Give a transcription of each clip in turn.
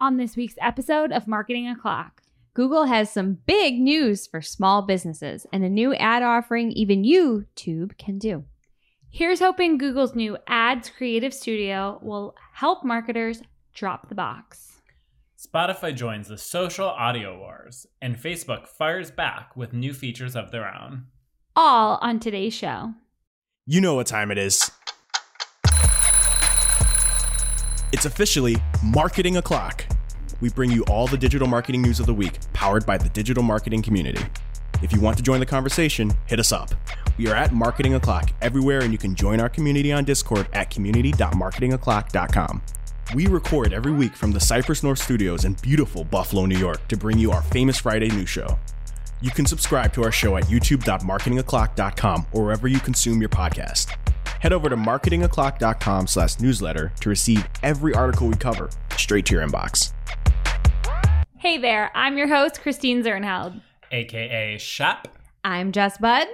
on this week's episode of Marketing O'Clock. Google has some big news for small businesses and a new ad offering even YouTube can do. Here's hoping Google's new Ads Creative Studio will help marketers drop the box. Spotify joins the social audio wars, and Facebook fires back with new features of their own. All on today's show. You know what time it is. It's officially Marketing O'Clock. We bring you all the digital marketing news of the week, powered by the digital marketing community. If you want to join the conversation, hit us up. We are at Marketing O'Clock everywhere, and you can join our community on Discord at community.marketingoclock.com. We record every week from the Cypress North Studios in beautiful Buffalo, New York, to bring you our famous Friday news show. You can subscribe to our show at youtube.marketingoclock.com or wherever you consume your podcast. Head over to marketingoclock.com slash newsletter to receive every article we cover straight to your inbox. Hey there, I'm your host, Christine Zirnheld. AKA Shep. I'm Jess Budd.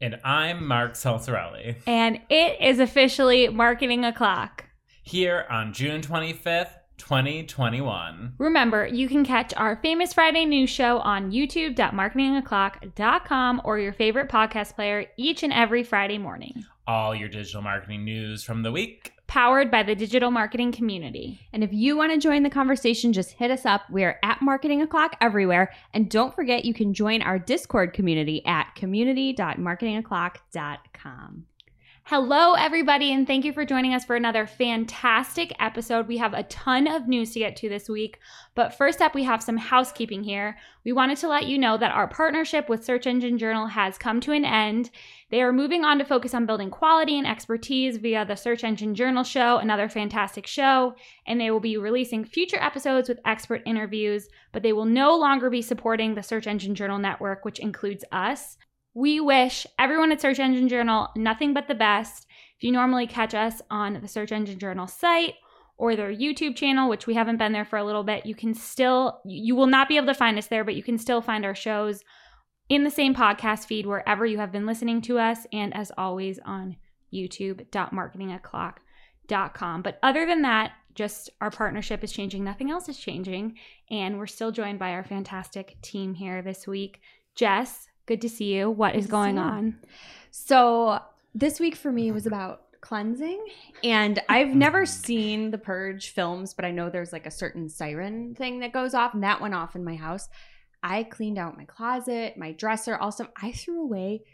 and I'm Mark Salsarelli. And it is officially Marketing O'Clock. Here on June 25th, 2021. Remember, you can catch our famous Friday news show on youtube.marketingoclock.com or your favorite podcast player each and every Friday morning. All your digital marketing news from the week. Powered by the digital marketing community. And if you want to join the conversation, just hit us up. We are at Marketing O'Clock everywhere. And don't forget, you can join our Discord community at community.marketingoclock.com. Hello, everybody, and thank you for joining us for another fantastic episode. We have a ton of news to get to this week, but first up, we have some housekeeping here. We wanted to let you know that our partnership with Search Engine Journal has come to an end. They are moving on to focus on building quality and expertise via the Search Engine Journal show, another fantastic show, and they will be releasing future episodes with expert interviews, but they will no longer be supporting the Search Engine Journal network, which includes us. We wish everyone at Search Engine Journal nothing but the best. If you normally catch us on the Search Engine Journal site or their YouTube channel, which we haven't been there for a little bit, you can still, you will not be able to find us there, but you can still find our shows in the same podcast feed wherever you have been listening to us, and as always on youtube.marketingoclock.com. But other than that, just our partnership is changing. Nothing else is changing. And we're still joined by our fantastic team here this week. Jess, good to see you. What is going on? So this week for me was about cleansing. And I've never seen the Purge films, but I know there's like a certain siren thing that goes off, and that went off in my house. I cleaned out my closet, my dresser, also I threw away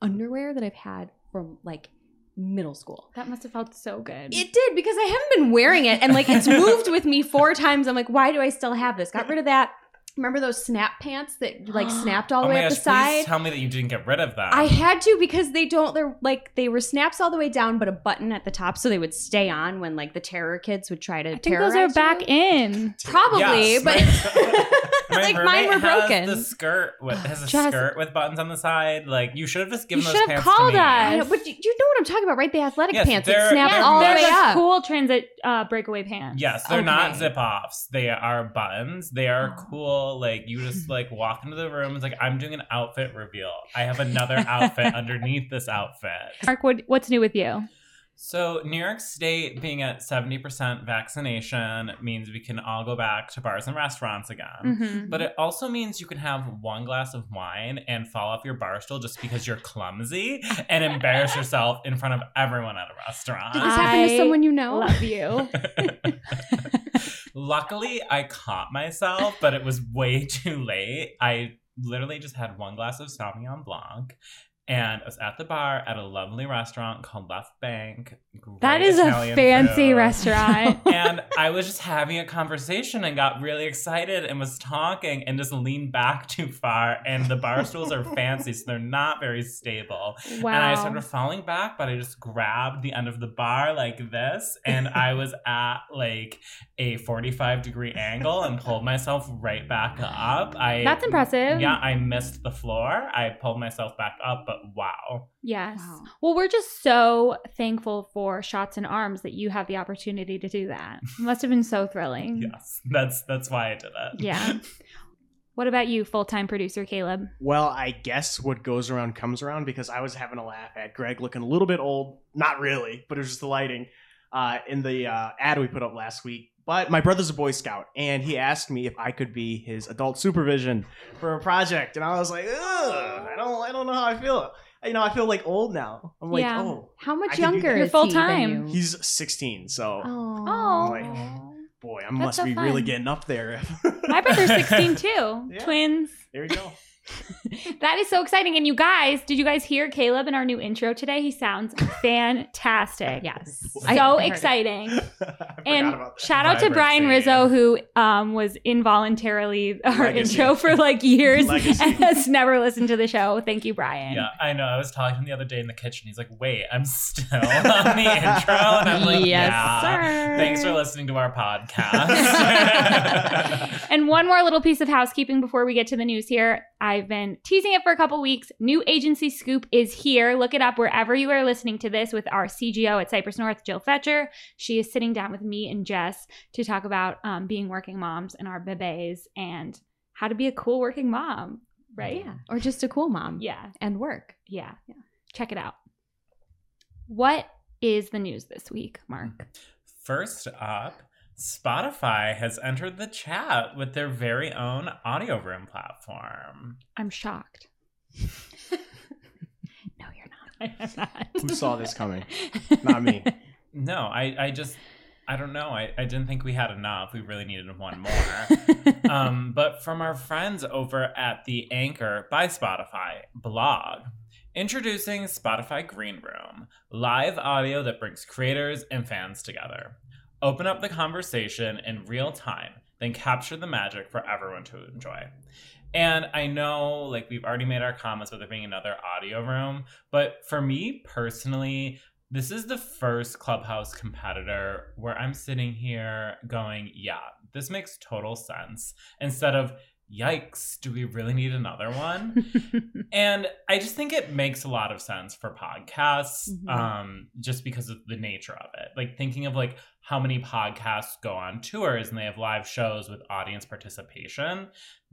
underwear that I've had from like middle school. That must have felt so good. It did because I haven't been wearing it and like it's moved with me four times. I'm like, why do I still have this? Got rid of that. Remember those snap pants that like snapped all the oh way my up gosh, the side? please tell me that you didn't get rid of them. I had to because they don't. They're like they were snaps all the way down, but a button at the top, so they would stay on when like the terror kids would try to I think those are back you. in. Probably, Yes, but my- my like mine roommate were has broken. The skirt with, has a Jess- skirt with buttons on the side. Like you should have just given You those should have pants called to me. us. Know, but you you know what I'm talking about, right? The athletic Yes, pants that they're- snap they're all the they're way up. cool transit uh, breakaway pants. Yes, they're not zip offs. They are buttons. They are Oh. cool. Like you just like walk into the room. It's like I'm doing an outfit reveal. I have another outfit underneath this outfit. Mark, what, what's new with you? So New York State being at seventy percent vaccination means we can all go back to bars and restaurants again. Mhm. But it also means you can have one glass of wine and fall off your bar stool just because you're clumsy and embarrass yourself in front of everyone at a restaurant. Did this happen to someone you know? Love you. Luckily, I caught myself, but it was way too late. I literally just had one glass of Sauvignon Blanc. And I was at the bar at a lovely restaurant called Left Bank. That Great is Italian a fancy food. restaurant. and I was just having a conversation and got really excited and was talking and just leaned back too far. And the bar stools are fancy, so they're not very stable. wow. And I started falling back, but I just grabbed the end of the bar like this. And I was at like a 45 degree angle and pulled myself right back up. I That's impressive. Yeah, I missed the floor. I pulled myself back up, but wow. Yes. Wow. Well, we're just so thankful for Shots and Arms that you have the opportunity to do that. It must have been so thrilling. Yes, that's that's why I did it. Yeah. What about you, full time producer Caleb? Well, I guess what goes around comes around because I was having a laugh at Greg looking a little bit old. Not really, but it was just the lighting. Uh, in the uh, ad we put up last week, but my brother's a Boy Scout, and he asked me if I could be his adult supervision for a project, and I was like, Ugh, I don't, I don't know how I feel. You know, I feel like old now. I'm like, Yeah. oh, How much younger. You're is full time. you? he's 16, so Oh. Like- boy, I That's must so be really getting up there. My brother's 16 too. Yeah. Twins. there you go. That is so exciting. And you guys, did you guys hear Caleb in our new intro today? He sounds fantastic. Yes. So I exciting. And shout out to Brian Vibrancy. Rizzo, who um, was involuntarily our Legacy. intro for like years Legacy. and has never listened to the show. Thank you, Brian. Yeah, I know. I was talking to him the other day in the kitchen. He's like, "Wait, I'm still on the intro," and I'm like, Yes, "Yeah." sir. Thanks for listening to our podcast. And one more little piece of housekeeping before we get to the news here. I've been teasing it for a couple weeks. New agency scoop is here. Look it up wherever you are listening to this with our CGO at Cypress North, Jill Fetcher. She is sitting down with me and Jess to talk about um, being working moms and our bebes and how to be a cool working mom, right? Yeah. Or just a cool mom. Yeah. And work. Yeah. Yeah. Check it out. What is the news this week, Mark? First up, Spotify has entered the chat with their very own audio room platform. I'm shocked. no, you're not. I'm not. Who saw this coming? Not me. No, I, I just, I don't know. I, I didn't think we had enough. We really needed one more. um, but from our friends over at the Anchor by Spotify blog. Introducing Spotify Green Room, live audio that brings creators and fans together. Open up the conversation in real time, then capture the magic for everyone to enjoy. And I know, like, we've already made our comments about there being another audio room, but for me personally, this is the first Clubhouse competitor where I'm sitting here going, yeah, this makes total sense. Instead of, yikes, do we really need another one? and I just think it makes a lot of sense for podcasts, Mhm. um, just because of the nature of it. Like thinking of like how many podcasts go on tours and they have live shows with audience participation,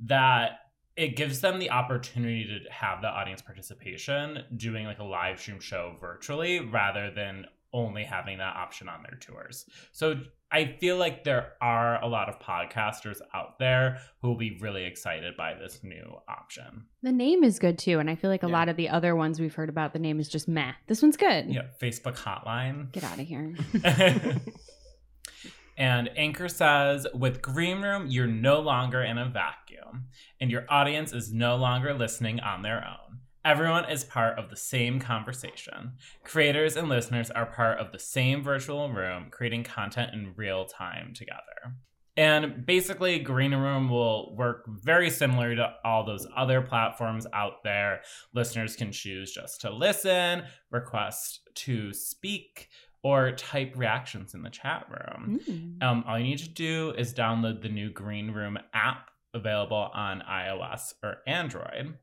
that it gives them the opportunity to have the audience participation doing like a live stream show virtually rather than only having that option on their tours. So I feel like there are a lot of podcasters out there who will be really excited by this new option. The name is good too. And I feel like a Yeah. lot of the other ones we've heard about, the name is just meh. This one's good. Yeah, Facebook hotline. Get out of here. and Anchor says with Green Room, you're no longer in a vacuum, and your audience is no longer listening on their own. Everyone is part of the same conversation. Creators and listeners are part of the same virtual room, creating content in real time together. And basically, Green Room will work very similar to all those other platforms out there. Listeners can choose just to listen, request to speak, or type reactions in the chat room. Mm. Um, all you need to do is download the new Green Room app available on iOS or Android.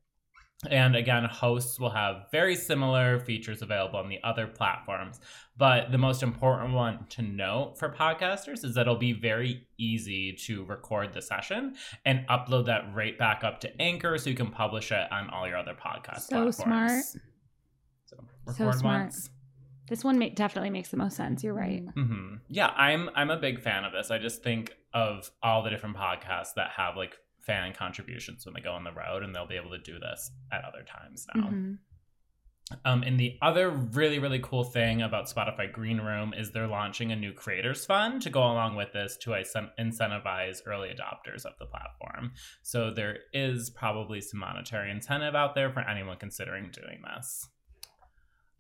And again, hosts will have very similar features available on the other platforms. But the most important one to note for podcasters is that it'll be very easy to record the session and upload that right back up to Anchor so you can publish it on all your other podcast So platforms. smart. So So smart. once. This one definitely makes the most sense. You're right. hmm Yeah, I'm I'm a big fan of this. I just think of all the different podcasts that have like fan contributions when they go on the road, and they'll be able to do this at other times now. Mhm. Um, and the other really, really cool thing about Spotify Green Room is they're launching a new creators fund to go along with this to incentivize early adopters of the platform. So there is probably some monetary incentive out there for anyone considering doing this.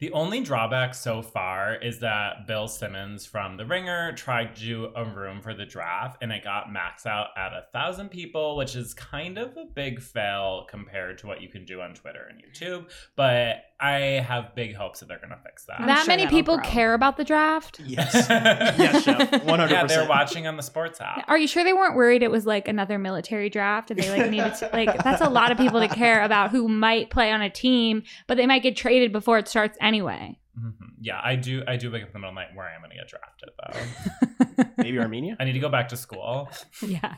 The only drawback so far is that Bill Simmons from The Ringer tried to do a room for the draft and it got maxed out at a thousand people, which is kind of a big fail compared to what you can do on Twitter and YouTube. But I have big hopes that they're going to fix that. I'm that sure many people grow. care about the draft? Yes. yes, chef. One hundred yeah, they're watching on the sports app. Are you sure they weren't worried it was like another military draft and they like needed to like that's a lot of people to care about who might play on a team, but they might get traded before it starts anyway. Mhm. Yeah, I do. I do wake up in the middle of the night where I am going to get drafted, though. Maybe Armenia. I need to go back to school. yeah.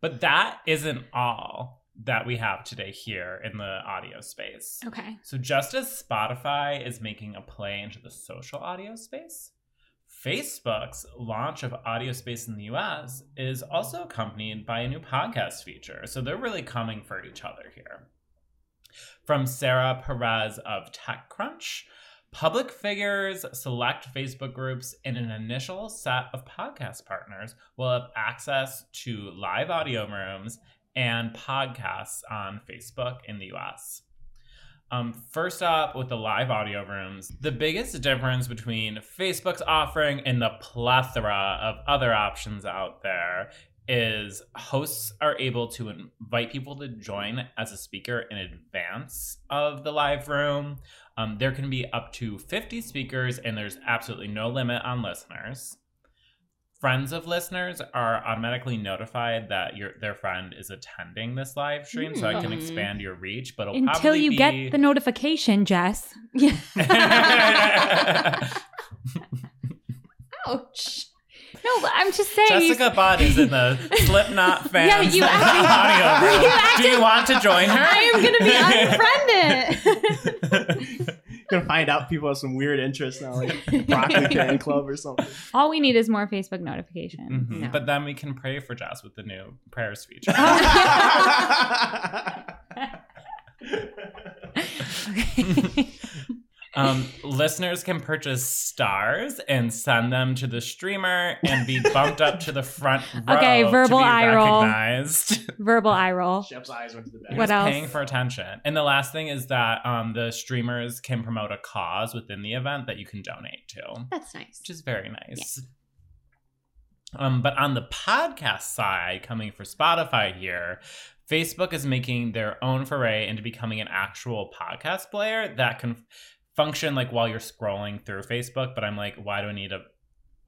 But that isn't all that we have today here in the audio space. Okay. So, just as Spotify is making a play into the social audio space, Facebook's launch of Audio Space in the US is also accompanied by a new podcast feature. So they're really coming for each other here. From Sarah Perez of TechCrunch, public figures, select Facebook groups, and an initial set of podcast partners will have access to live audio rooms and podcasts on Facebook in the US. Um, first up, with the live audio rooms, the biggest difference between Facebook's offering and the plethora of other options out there is hosts are able to invite people to join as a speaker in advance of the live room. Um, there can be up to 50 speakers, and there's absolutely no limit on listeners friends of listeners are automatically notified that your their friend is attending this live stream, so I can Mm. expand your reach. But it'll Until you be... get the notification, Jess. Yeah. Ouch. No, but I'm just saying. you- Jessica Bott is in the Slipknot fans Yeah, you actually- audio room. you actually- Do you want to join her? I am gonna be unfriended. Gonna find out people have some weird interests now, like broccoli fan club or something. all we need is more Facebook notifications. Mhm. No. But then we can pray for Jess with the new prayers feature. Okay. Um, listeners can purchase stars and send them to the streamer and be bumped up to the front row. Okay, to verbal be eye roll. recognized. Verbal eye roll. Shep's eyes went to the back. What was else? Paying for attention. And the last thing is that um, the streamers can promote a cause within the event that you can donate to, That's nice. which is very nice. Um, but on the podcast side, coming for Spotify here, Facebook is making their own foray into becoming an actual podcast player that can function like while you're scrolling through Facebook. But I'm like, why do I need a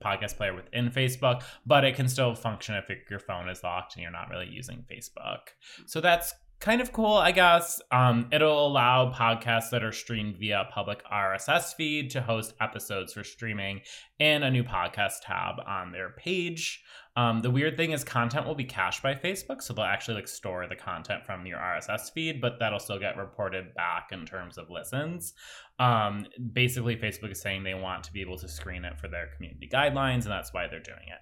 podcast player within Facebook? But it can still function if your phone is locked and you're not really using Facebook. So that's kind of cool, I guess. Um, it'll allow podcasts that are streamed via public RSS feed to host episodes for streaming in a new podcast tab on their page. Um, the weird thing is content will be cached by Facebook, so they'll actually like store the content from your RSS feed, but that'll still get reported back in terms of listens. Um, basically, Facebook is saying they want to be able to screen it for their community guidelines, and that's why they're doing it.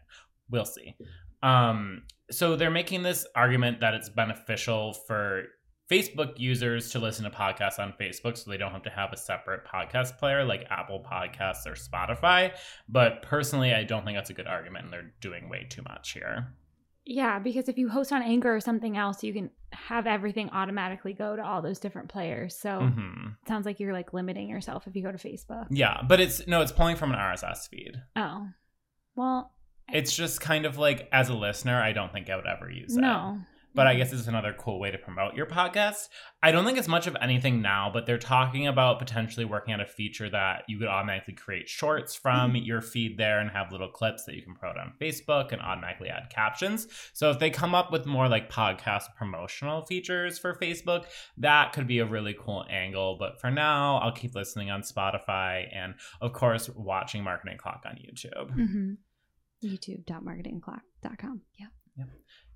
We'll see. Um, so they're making this argument that it's beneficial for Facebook users to listen to podcasts on Facebook so they don't have to have a separate podcast player like Apple Podcasts or Spotify. But personally, I don't think that's a good argument and they're doing way too much here. Yeah, because if you host on Anchor or something else, you can have everything automatically go to all those different players. So hmm it sounds like you're like limiting yourself if you go to Facebook. Yeah, but it's no, it's pulling from an RSS feed. Oh, well, It's just kind of like as a listener, I don't think I would ever use it. no. But I guess it's another cool way to promote your podcast. I don't think it's much of anything now, but they're talking about potentially working on a feature that you could automatically create shorts from your feed there and have little clips that you can promote on Facebook and automatically add captions. So if they come up with more like podcast promotional features for Facebook, that could be a really cool angle. But for now, I'll keep listening on Spotify and of course watching Marketing Clock on YouTube. hmm YouTube.marketingclock.com. Yeah.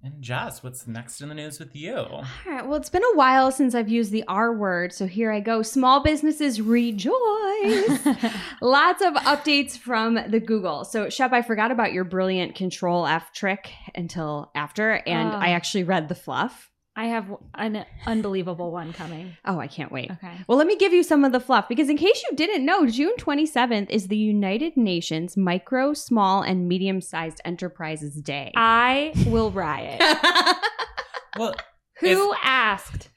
And Jess, what's next in the news with you? All right. Well, it's been a while since I've used the R word, so here I go. Small businesses rejoice. Lots of updates from the Google. So, Shep, I forgot about your brilliant Control F trick until after, and Oh. I ah. actually read the fluff. I have an unbelievable one coming. Oh, I can't wait. Okay. Well, let me give you some of the fluff because, in case you didn't know, June 27th is the United Nations Micro, Small, and Medium Sized Enterprises Day. I will riot. Well, Who asked?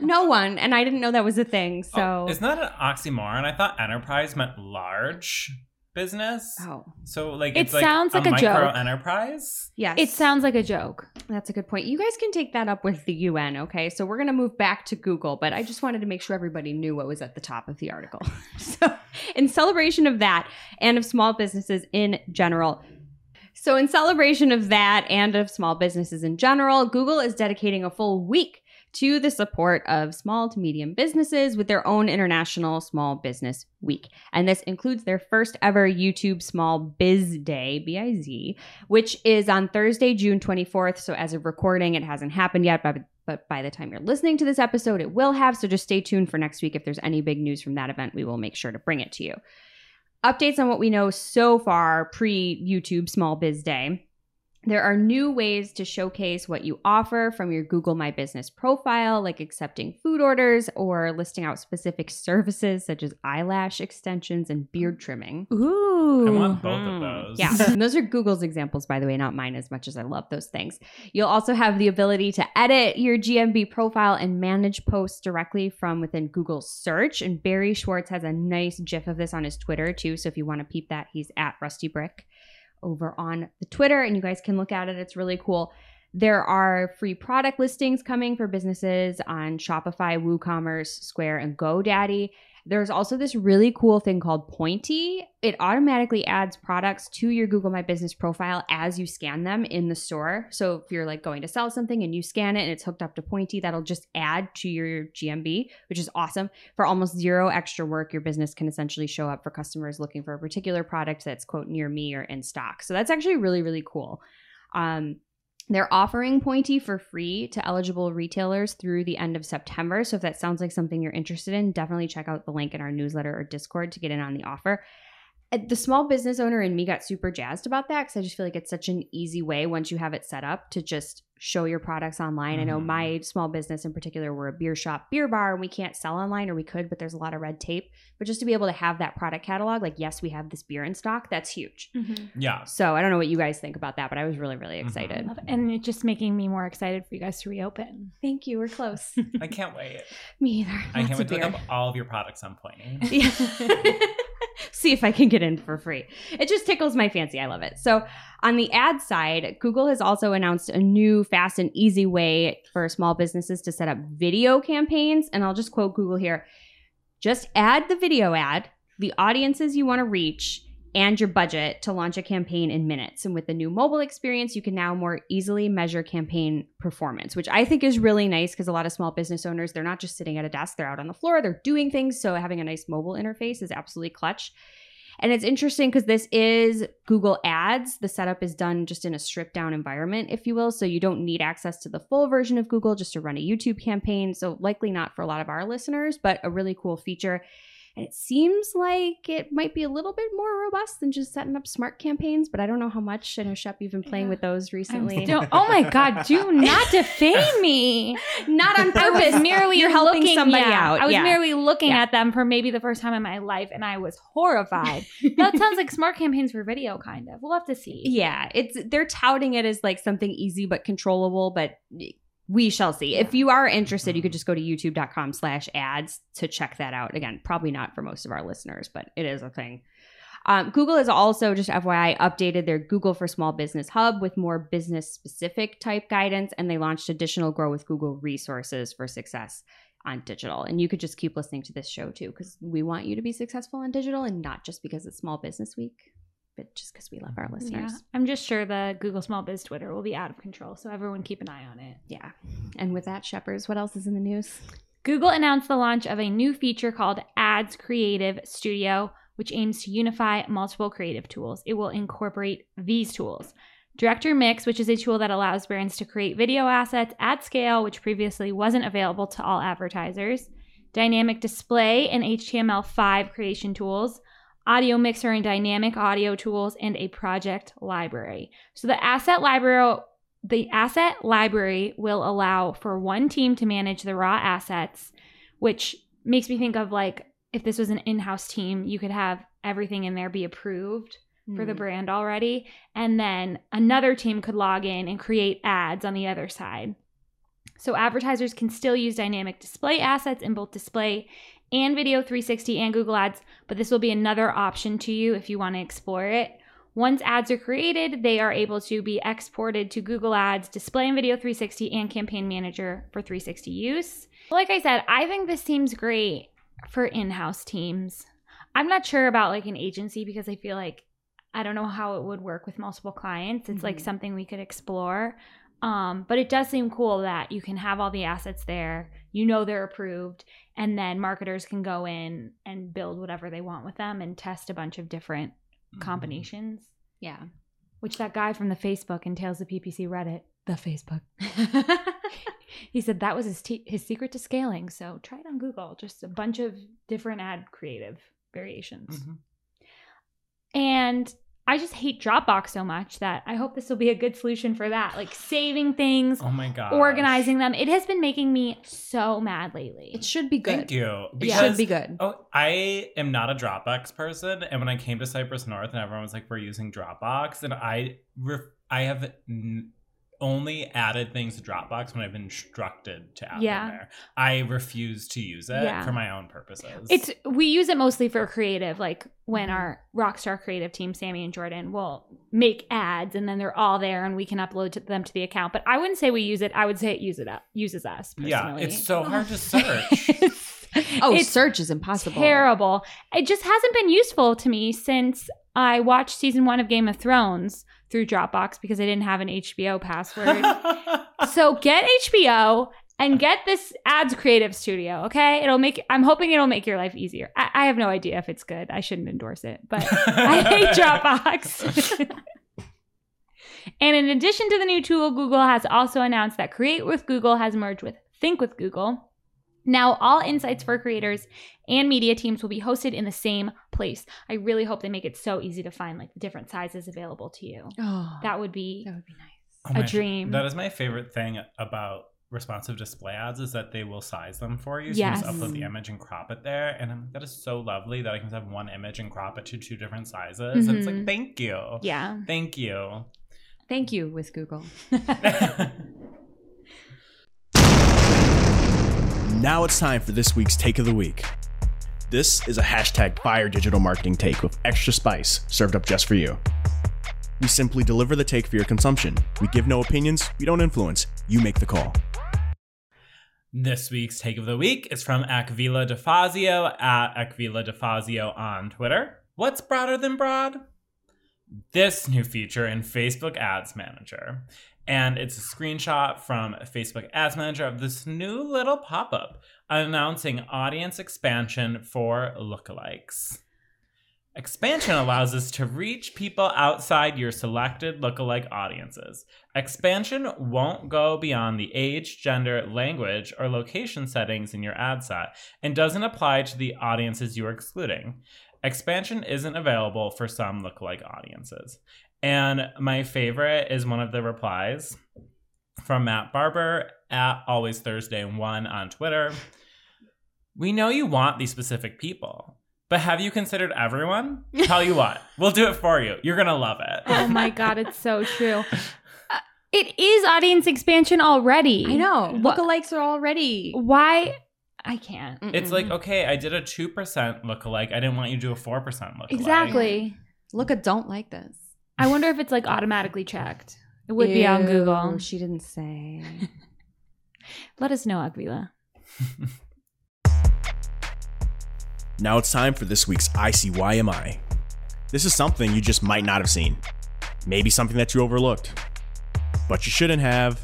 no one, and I didn't know that was a thing. So, Oh, isn't that an oxymoron? I thought enterprise meant large business. oh, So like It it's like sounds like a micro joke. enterprise. yes, It sounds like a joke. That's a good point. You guys can take that up with the UN, okay? So we're going to move back to Google, but I just wanted to make sure everybody knew what was at the top of the article. so, in celebration of that and of small businesses in general, so in celebration of that and of small businesses in general, Google is dedicating a full week to the support of small to medium businesses with their own International Small Business Week. And this includes their first ever YouTube Small Biz Day, B I Z, which is on Thursday, June 24th. So as of recording, it hasn't happened yet, but but by the time you're listening to this episode, it will have. So just stay tuned for next week. If there's any big news from that event, we will make sure to bring it to you. updates on what we know so far pre YouTube Small Biz Day. There are new ways to showcase what you offer from your Google My Business profile, like accepting food orders or listing out specific services such as eyelash extensions and beard trimming. Ooh. I want both of mm-hmm. those. Yeah, and those are Google's examples, by the way, not mine, as much as I love those things. You'll also have the ability to edit your GMB profile and manage posts directly from within Google search. And Barry Schwartz has a nice GIF of this on his Twitter, too. So if you want to peep that, he's at Rusty Brick over on the Twitter, and you guys can look at it. It's really cool. There are free product listings coming for businesses on Shopify, WooCommerce, Square, and GoDaddy. There's also this really cool thing called Pointy. It automatically adds products to your Google My Business profile as you scan them in the store. So if you're like going to sell something and you scan it and it's hooked up to Pointy, that'll just add to your GMB, which is awesome. For almost zero extra work, your business can essentially show up for customers looking for a particular product that's quote near me or in stock. So that's actually really, really cool. Um, they're offering Pointy for free to eligible retailers through the end of September. So if that sounds like something you're interested in, definitely check out the link in our newsletter or Discord to get in on the offer. Uh, The small business owner in me got super jazzed about that because I just feel like it's such an easy way once you have it set up to just show your products online. I know Mhm. my small business in particular, we're a beer shop, beer bar, and we can't sell online or we could, but there's a lot of red tape. But just to be able to have that product catalog, like, yes, we have this beer in stock, that's huge. Mhm. Yeah. So I don't know what you guys think about that, but I was really, really Mhm. excited. Love it. And it's just making me more excited for you guys to reopen. Thank you. We're close. I can't wait. Me either. I can't wait to beer. look up all of your products on Pointy. Yeah. See if I can get in for free. It just tickles my fancy. I love it. So, on the ad side, Google has also announced a new fast and easy way for small businesses to set up video campaigns. And I'll just quote Google here just add the video ad, the audiences you want to reach, and your budget to launch a campaign in minutes. And with the new mobile experience, you can now more easily measure campaign performance, which I think is really nice because a lot of small business owners, they're not just sitting at a desk, they're out on the floor, they're doing things. So having a nice mobile interface is absolutely clutch. And it's interesting because this is Google Ads. The setup is done just in a stripped down environment, if you will. So you don't need access to the full version of Google just to run a YouTube campaign. So likely not for a lot of our listeners, but a really cool feature. And it seems like it might be a little bit more robust than just setting up smart campaigns, but I don't know how much. I know Shep, you've been playing Yeah. with those recently. still- oh my God, do not defame me. not on purpose. merely You're helping looking, somebody yeah, out. I was yeah. merely looking Yeah. at them for maybe the first time in my life, and I was horrified. that sounds like smart campaigns for video, kind of. We'll have to see. Yeah, it's they're touting it as like something easy but controllable, but we shall see. If you are interested, you could just go to youtube.com slash ads to check that out. Again, probably not for most of our listeners, but it is a thing. Um, Google has also, just FYI, updated their Google for Small Business Hub with more business specific type guidance, and they launched additional Grow with Google resources for success on digital. And you could just keep listening to this show too, because we want you to be successful on digital and not just because it's Small Business Week, but just because we love our mm-hmm. listeners. Yeah, I'm just sure the Google Small Biz Twitter will be out of control, so everyone keep an eye on it. Yeah. And with that, Shepherds, what else is in the news? Google announced the launch of a new feature called Ads Creative Studio, which aims to unify multiple creative tools. It will incorporate these tools Director Mix, which is a tool that allows brands to create video assets at scale, which previously wasn't available to all advertisers, Dynamic Display and HTML5 creation tools. Audio mixer and dynamic audio tools, and a project library. So the asset library the asset library will allow for one team to manage the raw assets, which makes me think of like if this was an in-house team, you could have everything in there be approved for Hmm. the brand already, and then another team could log in and create ads on the other side. So advertisers can still use dynamic display assets in both display and video 360 and Google Ads, but this will be another option to you if you want to explore it. Once ads are created, they are able to be exported to Google Ads, Display and Video 360, and Campaign Manager for 360 use. Like I said, I think this seems great for in house teams. I'm not sure about like an agency because I feel like I don't know how it would work with multiple clients. It's like Mhm. something we could explore. Um, but it does seem cool that you can have all the assets there, you know they're approved, and then marketers can go in and build whatever they want with them and test a bunch of different Mm-hmm. combinations. Yeah. Which that guy from the Facebook and Tales of PPC Reddit, the Facebook, he said that was his t- his secret to scaling. So try it on Google. Just a bunch of different ad creative variations. Mhm. And I just hate Dropbox so much that I hope this will be a good solution for that. Like saving things, Oh my god. organizing them. It has been making me so mad lately. It should be good. Thank you. It should be good. Oh, I am not a Dropbox person, and when I came to Cypress North, and everyone was like, "We're using Dropbox," and I, ref- I have n- only added things to Dropbox when I've been instructed to add Yeah. them there. I refuse to use it Yeah. for my own purposes. It's we use it mostly for creative, like when Mhm. our Rockstar creative team, Sammy and Jordan, will make ads and then they're all there and we can upload to them to the account. But I wouldn't say we use it. I would say it uses it uses us. Personally. yeah, it's so hard to search. Oh, it's search is impossible. terrible. It just hasn't been useful to me since I watched season one of Game of Thrones through Dropbox because I didn't have an HBO password. so get HBO and get this ads creative studio, okay? It'll make I'm hoping it'll make your life easier. I, I have no idea if it's good. I shouldn't endorse it, but I hate Dropbox. and in addition to the new tool, Google has also announced that Create with Google has merged with Think with Google. Now, all insights for creators and media teams will be hosted in the same place. I really hope they make it so easy to find like the different sizes available to you. Oh, That would be that would be nice. Oh a gosh, dream. That is my favorite thing about responsive display ads is that they will size them for you. So Yes. you just upload the image and crop it there. And I'm that is so lovely that I can just have one image and crop it to two different sizes. And it's like, mm-hmm. thank you. yeah. Thank you. Thank you with Google. Now it's time for this week's Take of the Week. This is a hashtag fire digital marketing take with extra spice served up just for you. We simply deliver the take for your consumption. We give no opinions, we don't influence. You make the call. This week's take of the week is from Akvile DeFazio at Akvile DeFazio on Twitter. What's broader than broad? This new feature in Facebook Ads Manager. And it's a screenshot from Facebook Ads Manager of this new little pop up announcing audience expansion for lookalikes. Expansion allows us to reach people outside your selected lookalike audiences. Expansion won't go beyond the age, gender, language, or location settings in your ad set and doesn't apply to the audiences you are excluding. Expansion isn't available for some lookalike audiences. And my favorite is one of the replies from Matt Barber at Always Thursday 1 on Twitter. We know you want these specific people, but have you considered everyone? Tell you what, we'll do it for you. You're going to love it. Oh my god, it's so true. Uh, It is audience expansion already. I know. Wha- Lookalikes are already. Why? I can't. It's like, okay, I did a 2% lookalike. I didn't want you to do a 4% lookalike. Exactly. Look at don't like this. I wonder if it's like automatically checked. It would be on Ew, Google. She didn't say. Let us know, Akvile. Now it's time for this week's ICYMI. This is something you just might not have seen. Maybe something that you overlooked. But you shouldn't have.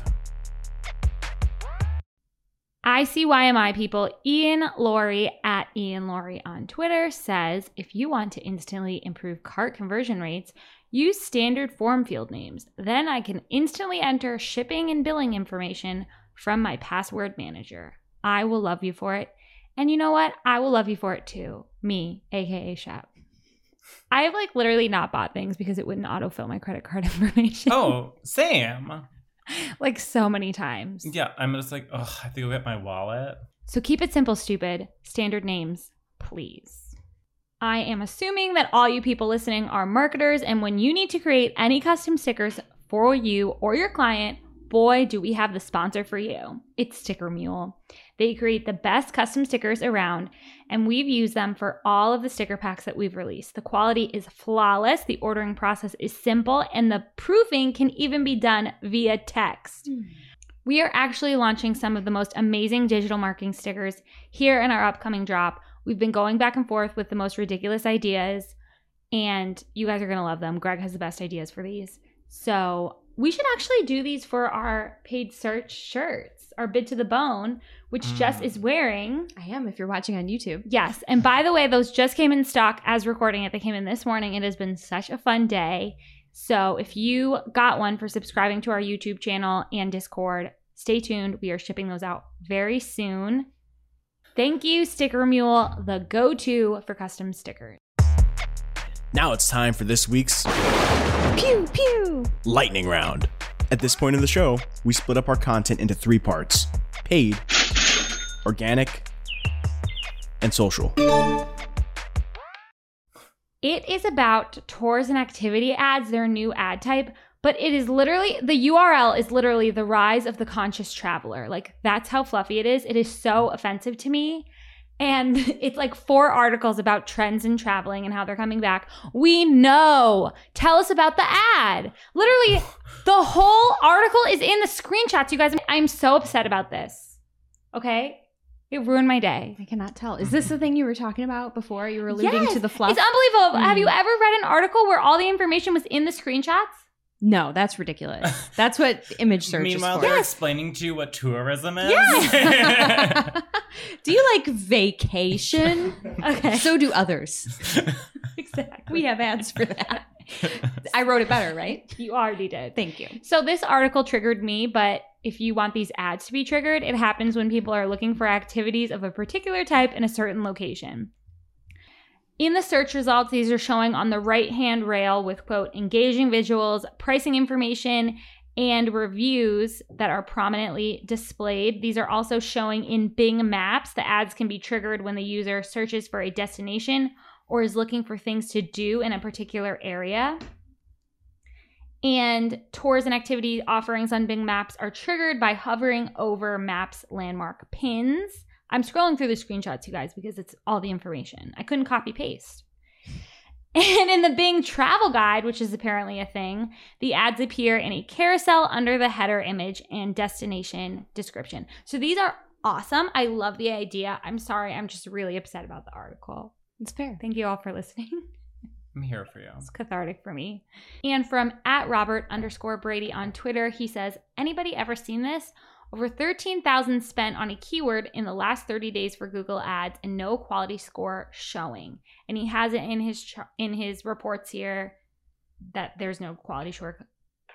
ICYMI people, Ian Lurie at Ian Lurie on Twitter says if you want to instantly improve cart conversion rates, use standard form field names. Then I can instantly enter shipping and billing information from my password manager. I will love you for it. And you know what? I will love you for it too. Me, aka Shep. I have like literally not bought things because it wouldn't autofill my credit card information. oh, Sam. like so many times. Yeah, I'm just like, oh, I have to go get my wallet. So keep it simple, stupid. Standard names, please. I am assuming that all you people listening are marketers, and when you need to create any custom stickers for you or your client, boy, do we have the sponsor for you. It's Sticker Mule. They create the best custom stickers around, and we've used them for all of the sticker packs that we've released. The quality is flawless, the ordering process is simple, and the proofing can even be done via text. Hmm. We are actually launching some of the most amazing digital marketing stickers here in our upcoming drop. We've been going back and forth with the most ridiculous ideas, and you guys are going to love them. Greg has the best ideas for these. So, we should actually do these for our paid search shirts, our bid to the bone, which Jess Mm. is wearing. I am if you're watching on YouTube. Yes. And by the way, those just came in stock as recording it. They came in this morning. It has been such a fun day. So if you got one for subscribing to our YouTube channel and Discord, stay tuned. We are shipping those out very soon. Thank you, Sticker Mule, the go to for custom stickers. Now it's time for this week's Pew pew. lightning round. At this point in the show, we split up our content into three parts paid, organic, and social. It is about tours and activity ads, their new ad type, but it is literally the URL is literally the rise of the conscious traveler. Like that's how fluffy it is. It is so offensive to me. And it's like four articles about trends in traveling and how they're coming back. We know. Tell us about the ad. Literally, the whole article is in the screenshots, you guys. I'm so upset about this. Okay? It ruined my day. I cannot tell. Is this the thing you were talking about before? You were alluding Yes, to the fluff. It's unbelievable. Have Mm. you ever read an article where all the information was in the screenshots? No, that's ridiculous. That's what image search Meanwhile, is they're for. explaining to you what tourism is. Yes. do you like vacation? Okay. So do others. exactly. We have ads for that. I wrote it better, right? You already did. Thank you. So this article triggered me, but if you want these ads to be triggered, it happens when people are looking for activities of a particular type in a certain location. In the search results, these are showing on the right hand rail with quote, engaging visuals, pricing information, and reviews that are prominently displayed. These are also showing in Bing Maps. The ads can be triggered when the user searches for a destination or is looking for things to do in a particular area. And tours and activity offerings on Bing Maps are triggered by hovering over Maps landmark pins. I'm scrolling through the screenshots, you guys, because it's all the information. I couldn't copy paste. And in the Bing travel guide, which is apparently a thing, the ads appear in a carousel under the header image and destination description. So these are awesome. I love the idea. I'm sorry, I'm just really upset about the article. It's fair. Thank you all for listening. I'm here for you. It's cathartic for me. And from at Robert underscore Brady on Twitter, he says, anybody ever seen this? Over 13,000 spent on a keyword in the last 30 days for Google Ads and no quality score showing. And he has it in his in his reports here that there's no quality score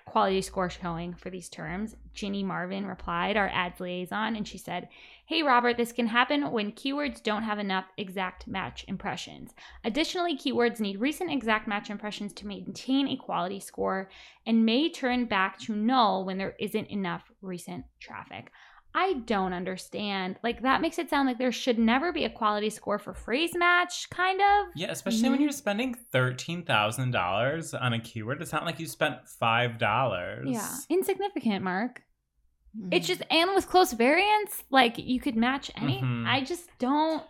quality score showing for these terms. Ginny Marvin replied, our ads liaison, and she said, Hey Robert, this can happen when keywords don't have enough exact match impressions. Additionally, keywords need recent exact match impressions to maintain a quality score and may turn back to null when there isn't enough recent traffic. I don't understand. Like, that makes it sound like there should never be a quality score for phrase match, kind of. Yeah, especially when Mhm. you're spending thirteen thousand dollars on a keyword. It's not like you spent five dollars. Yeah. Insignificant, Mark. Mm-hmm. It's just, and with close variants, like, you could match any. Mhm. I just don't.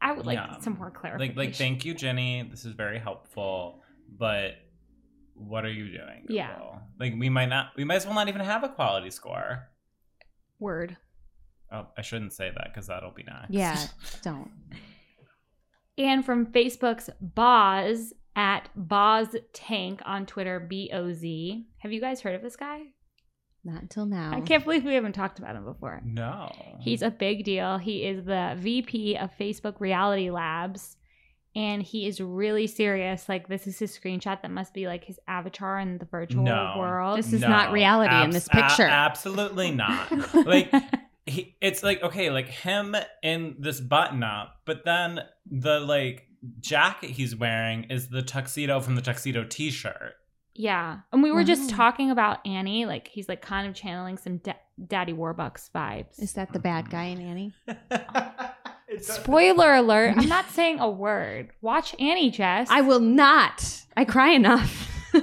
I would like Yeah. some more clarification. Like, like, thank you, Jenny. This is very helpful. But what are you doing? Yeah. Like, we might not. We might as well not even have a quality score. Word. Oh, I shouldn't say that because that'll be next. Yeah, don't. And from Facebook's Boz at Boz Tank on Twitter, B O Z. Have you guys heard of this guy? Not until now. I can't believe we haven't talked about him before. no. He's a big deal. He is the VP of Facebook Reality Labs. And he is really serious. Like, this is his screenshot that must be like his avatar in the virtual No. world. This is not reality in this a- picture. absolutely not. like he, it's like okay, like him in this button up, but then the like jacket he's wearing is the tuxedo from the tuxedo T-shirt. yeah. And we were just talking about Annie. Like, he's like kind of channeling some da- Daddy Warbucks vibes. Is that the bad guy in Annie? Spoiler alert. I'm not saying a word. Watch Annie, Jess. I will not. I cry enough.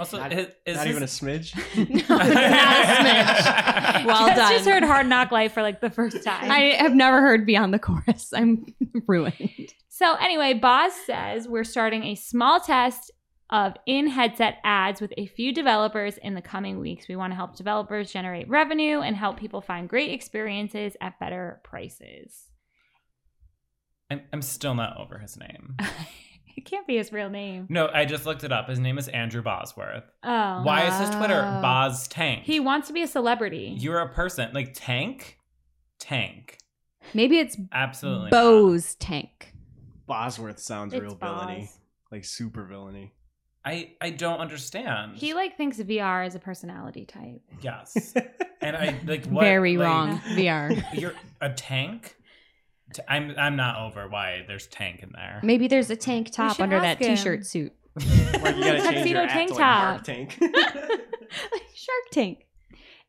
Also, Not- is, is Not his- even a smidge. no, not a smidge. Well Jess done. just heard Hard Knock Life for like the first time. I have never heard beyond the chorus. I'm ruined. So anyway, Boz says we're starting a small test of in-headset ads with a few developers in the coming weeks. We want to help developers generate revenue and help people find great experiences at better prices. I'm, I'm still not over his name. It can't be his real name. No, I just looked it up. His name is Andrew Bosworth. Oh. Why is his Twitter Oh. Boz Tank? He wants to be a celebrity. You're a person like Tank, Tank. Maybe it's Absolutely. not. Bo's tank. Bosworth sounds It's real villainy, like super villainy. I I don't understand. He like thinks VR is a personality type. yes, and I like what, Very like, wrong. VR. You're a tank. T- I'm I'm not over why there's tank in there. Maybe there's a tank top under that him. t-shirt suit. Like you gotta change your Tuxedo tank to, like, top. Mark Tank. like Shark Tank.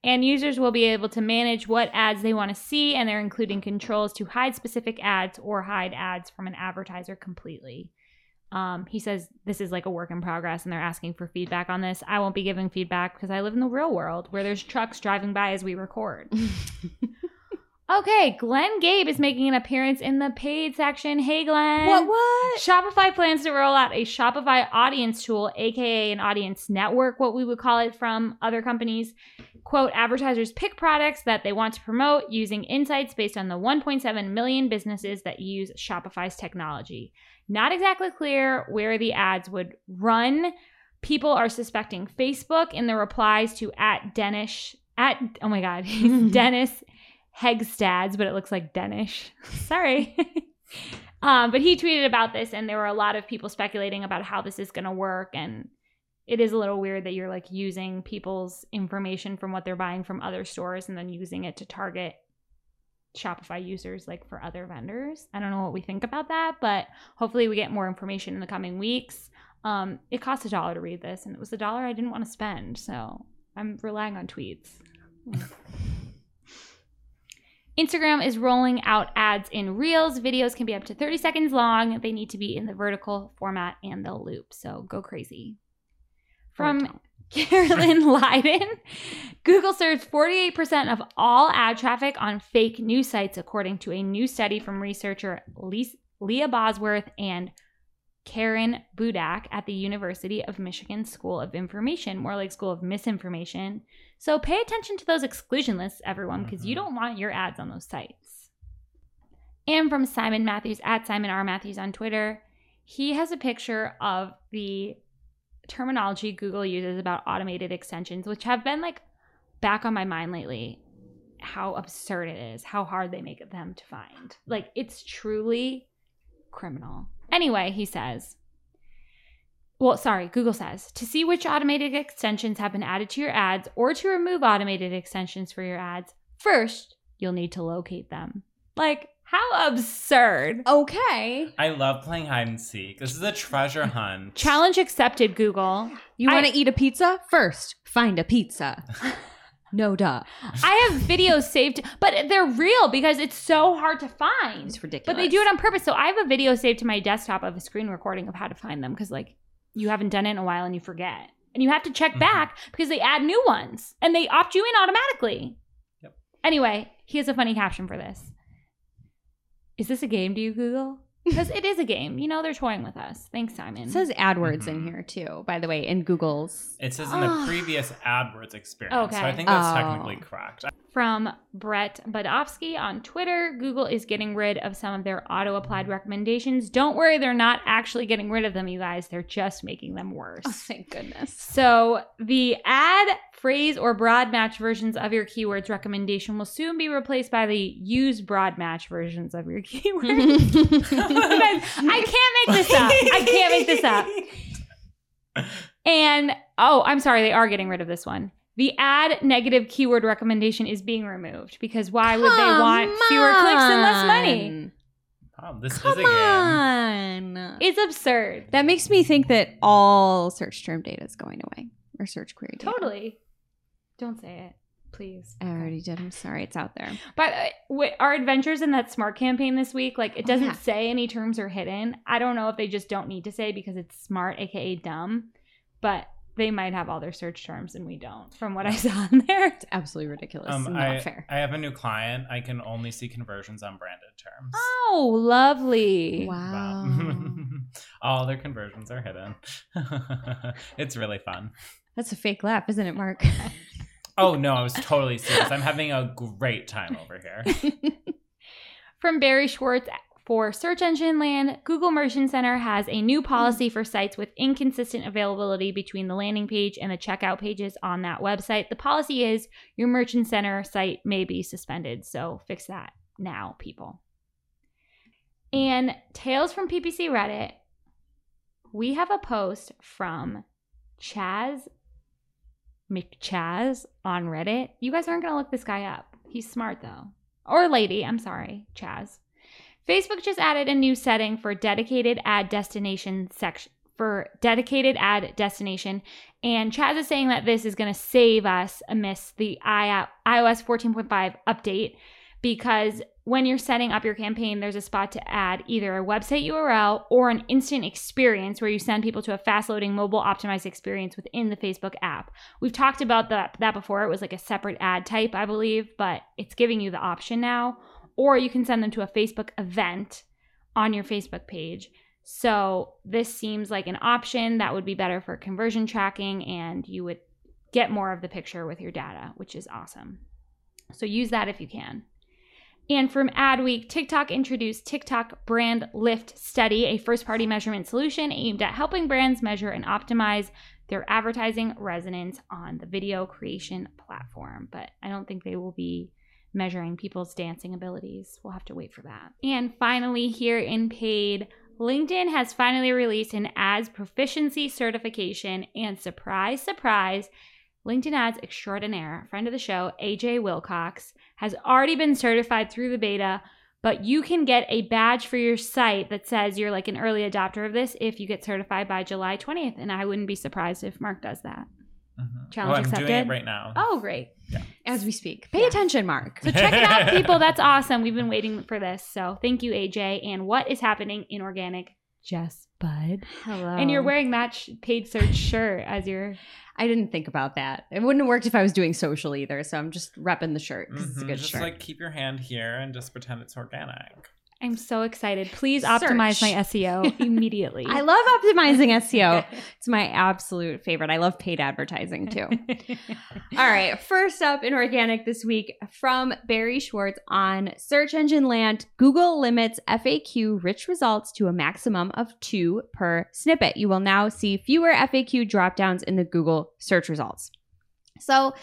And users will be able to manage what ads they want to see, and they're including controls to hide specific ads or hide ads from an advertiser completely. Um, he says this is like a work in progress, and they're asking for feedback on this. I won't be giving feedback because I live in the real world where there's trucks driving by as we record. Okay, Glenn Gabe is making an appearance in the paid section. Hey, Glenn. What? What? Shopify plans to roll out a Shopify audience tool, aka an audience network, what we would call it from other companies. Quote, advertisers pick products that they want to promote using insights based on the 1.7 million businesses that use Shopify's technology. Not exactly clear where the ads would run. People are suspecting Facebook in the replies to at Denish at oh my god, Dennis Hegstads, but it looks like Danish. Sorry. um, but he tweeted about this, and there were a lot of people speculating about how this is going to work. And it is a little weird that you're like using people's information from what they're buying from other stores and then using it to target Shopify users like for other vendors. I don't know what we think about that, but hopefully we get more information in the coming weeks. Um, it cost a dollar to read this, and it was a dollar I didn't want to spend, so I'm relying on tweets. Instagram is rolling out ads in Reels. Videos can be up to 30 seconds long. They need to be in the vertical format and the loop. So go crazy. Oh, from Carolyn Leiden, Google serves 48% of all ad traffic on fake news sites, according to a new study from researcher Lis- Leah Bosworth and Karen Budak at the University of Michigan School of Information, more like School of Misinformation. So pay attention to those exclusion lists, everyone, because you Mhm. don't want your ads on those sites. And from Simon Matthews at Simon R. Matthews on Twitter, he has a picture of the terminology Google uses about automated extensions, which have been like back on my mind lately. How absurd it is, how hard they make them to find. Like, it's truly criminal. Anyway, he says, well, sorry, Google says to see which automated extensions have been added to your ads or to remove automated extensions for your ads, first, you'll need to locate them. Like, how absurd. Okay. I love playing hide and seek. This is a treasure hunt. Challenge accepted, Google. You want I- to eat a pizza? First, find a pizza. no duh. I have videos saved, but they're real because it's so hard to find. It's ridiculous. But they do it on purpose. So I have a video saved to my desktop of a screen recording of how to find them because, like, you haven't done it in a while and you forget. And you have to check Mhm. back because they add new ones and they opt you in automatically. Yep. Anyway, he has a funny caption for this. Is this a game Do you, Google? Because it is a game. You know, they're toying with us. Thanks, Simon. It says AdWords in Mhm. here too, by the way, in Google's. It says in the previous AdWords experience. Okay. So I think that's Oh. technically correct. from Brett Bodofsky on Twitter. Google is getting rid of some of their auto applied recommendations. Don't worry, they're not actually getting rid of them, you guys. They're just making them worse. Oh, thank goodness. So, the ad, phrase, or broad match versions of your keywords recommendation will soon be replaced by the use broad match versions of your keywords. I can't make this up. I can't make this up. And oh, I'm sorry, they are getting rid of this one. The ad negative keyword recommendation is being removed because why would they want fewer clicks and less money? Oh, this Come is a game. on. It's absurd. that makes me think that all search term data is going away or search query data. Totally. Don't say it, please. I already did. I'm sorry. It's out there. But uh, wait, our adventures in that smart campaign this week, like it Oh, doesn't yeah. say any terms are hidden. I don't know if they just don't need to say because it's smart, aka dumb, but they might have all their search terms and we don't, from what I saw in there. It's absolutely ridiculous. Um, and not I, fair. I have a new client. I can only see conversions on branded terms. Oh, lovely. Wow. All their conversions are hidden. it's really fun. That's a fake laugh, isn't it, Mark? Oh no, I was totally serious. I'm having a great time over here. From Barry Schwartz for Search Engine Land, Google Merchant Center has a new policy for sites with inconsistent availability between the landing page and the checkout pages on that website. The policy is your Merchant Center site may be suspended, so fix that now, people. And Tales from PPC Reddit, we have a post from Chaz McChaz on Reddit. You guys aren't going to look this guy up. He's smart though. Or lady, I'm sorry, Chaz. Facebook just added a new setting for dedicated ad destination section for dedicated ad destination. And Chaz is saying that this is going to save us amidst the iOS 14.5 update because when you're setting up your campaign, there's a spot to add either a website URL or an instant experience where you send people to a fast loading mobile optimized experience within the Facebook app. We've talked about that, that before. It was like a separate ad type, I believe, but it's giving you the option now. Or you can send them to a Facebook event on your Facebook page. So this seems like an option that would be better for conversion tracking and you would get more of the picture with your data, which is awesome. So use that if you can. And from Adweek, TikTok introduced TikTok Brand Lift Study, a first party measurement solution aimed at helping brands measure and optimize their advertising resonance on the video creation platform. But I don't think they will be measuring people's dancing abilities. We'll have to wait for that. And finally, here in paid, LinkedIn has finally released an ads proficiency certification, and surprise, surprise, LinkedIn ads extraordinaire, friend of the show, AJ Wilcox, has already been certified through the beta, but you can get a badge for your site that says you're like an early adopter of this if you get certified by July 20th. And I wouldn't be surprised if Mark does that. Mhm. Challenge oh, I'm accepted? doing it right now. Oh, great. As we speak. Pay Yeah. attention, Mark. So check it out, people. That's awesome. We've been waiting for this. So thank you, AJ. And what is happening in organic? Jess Bud. Hello. And you're wearing that sh- paid search shirt as your. I didn't think about that. It wouldn't have worked if I was doing social either. So I'm just repping the shirt because it's a Mhm. good Just shirt. like keep your hand here and just pretend it's organic. I'm so excited. Please optimize my SEO immediately. I love optimizing SEO. It's my absolute favorite. I love paid advertising too. All right, first up in organic this week from Barry Schwartz on Search Engine Land, Google limits FAQ rich results to a maximum of two per snippet. You will now see fewer FAQ dropdowns in the Google search results. So,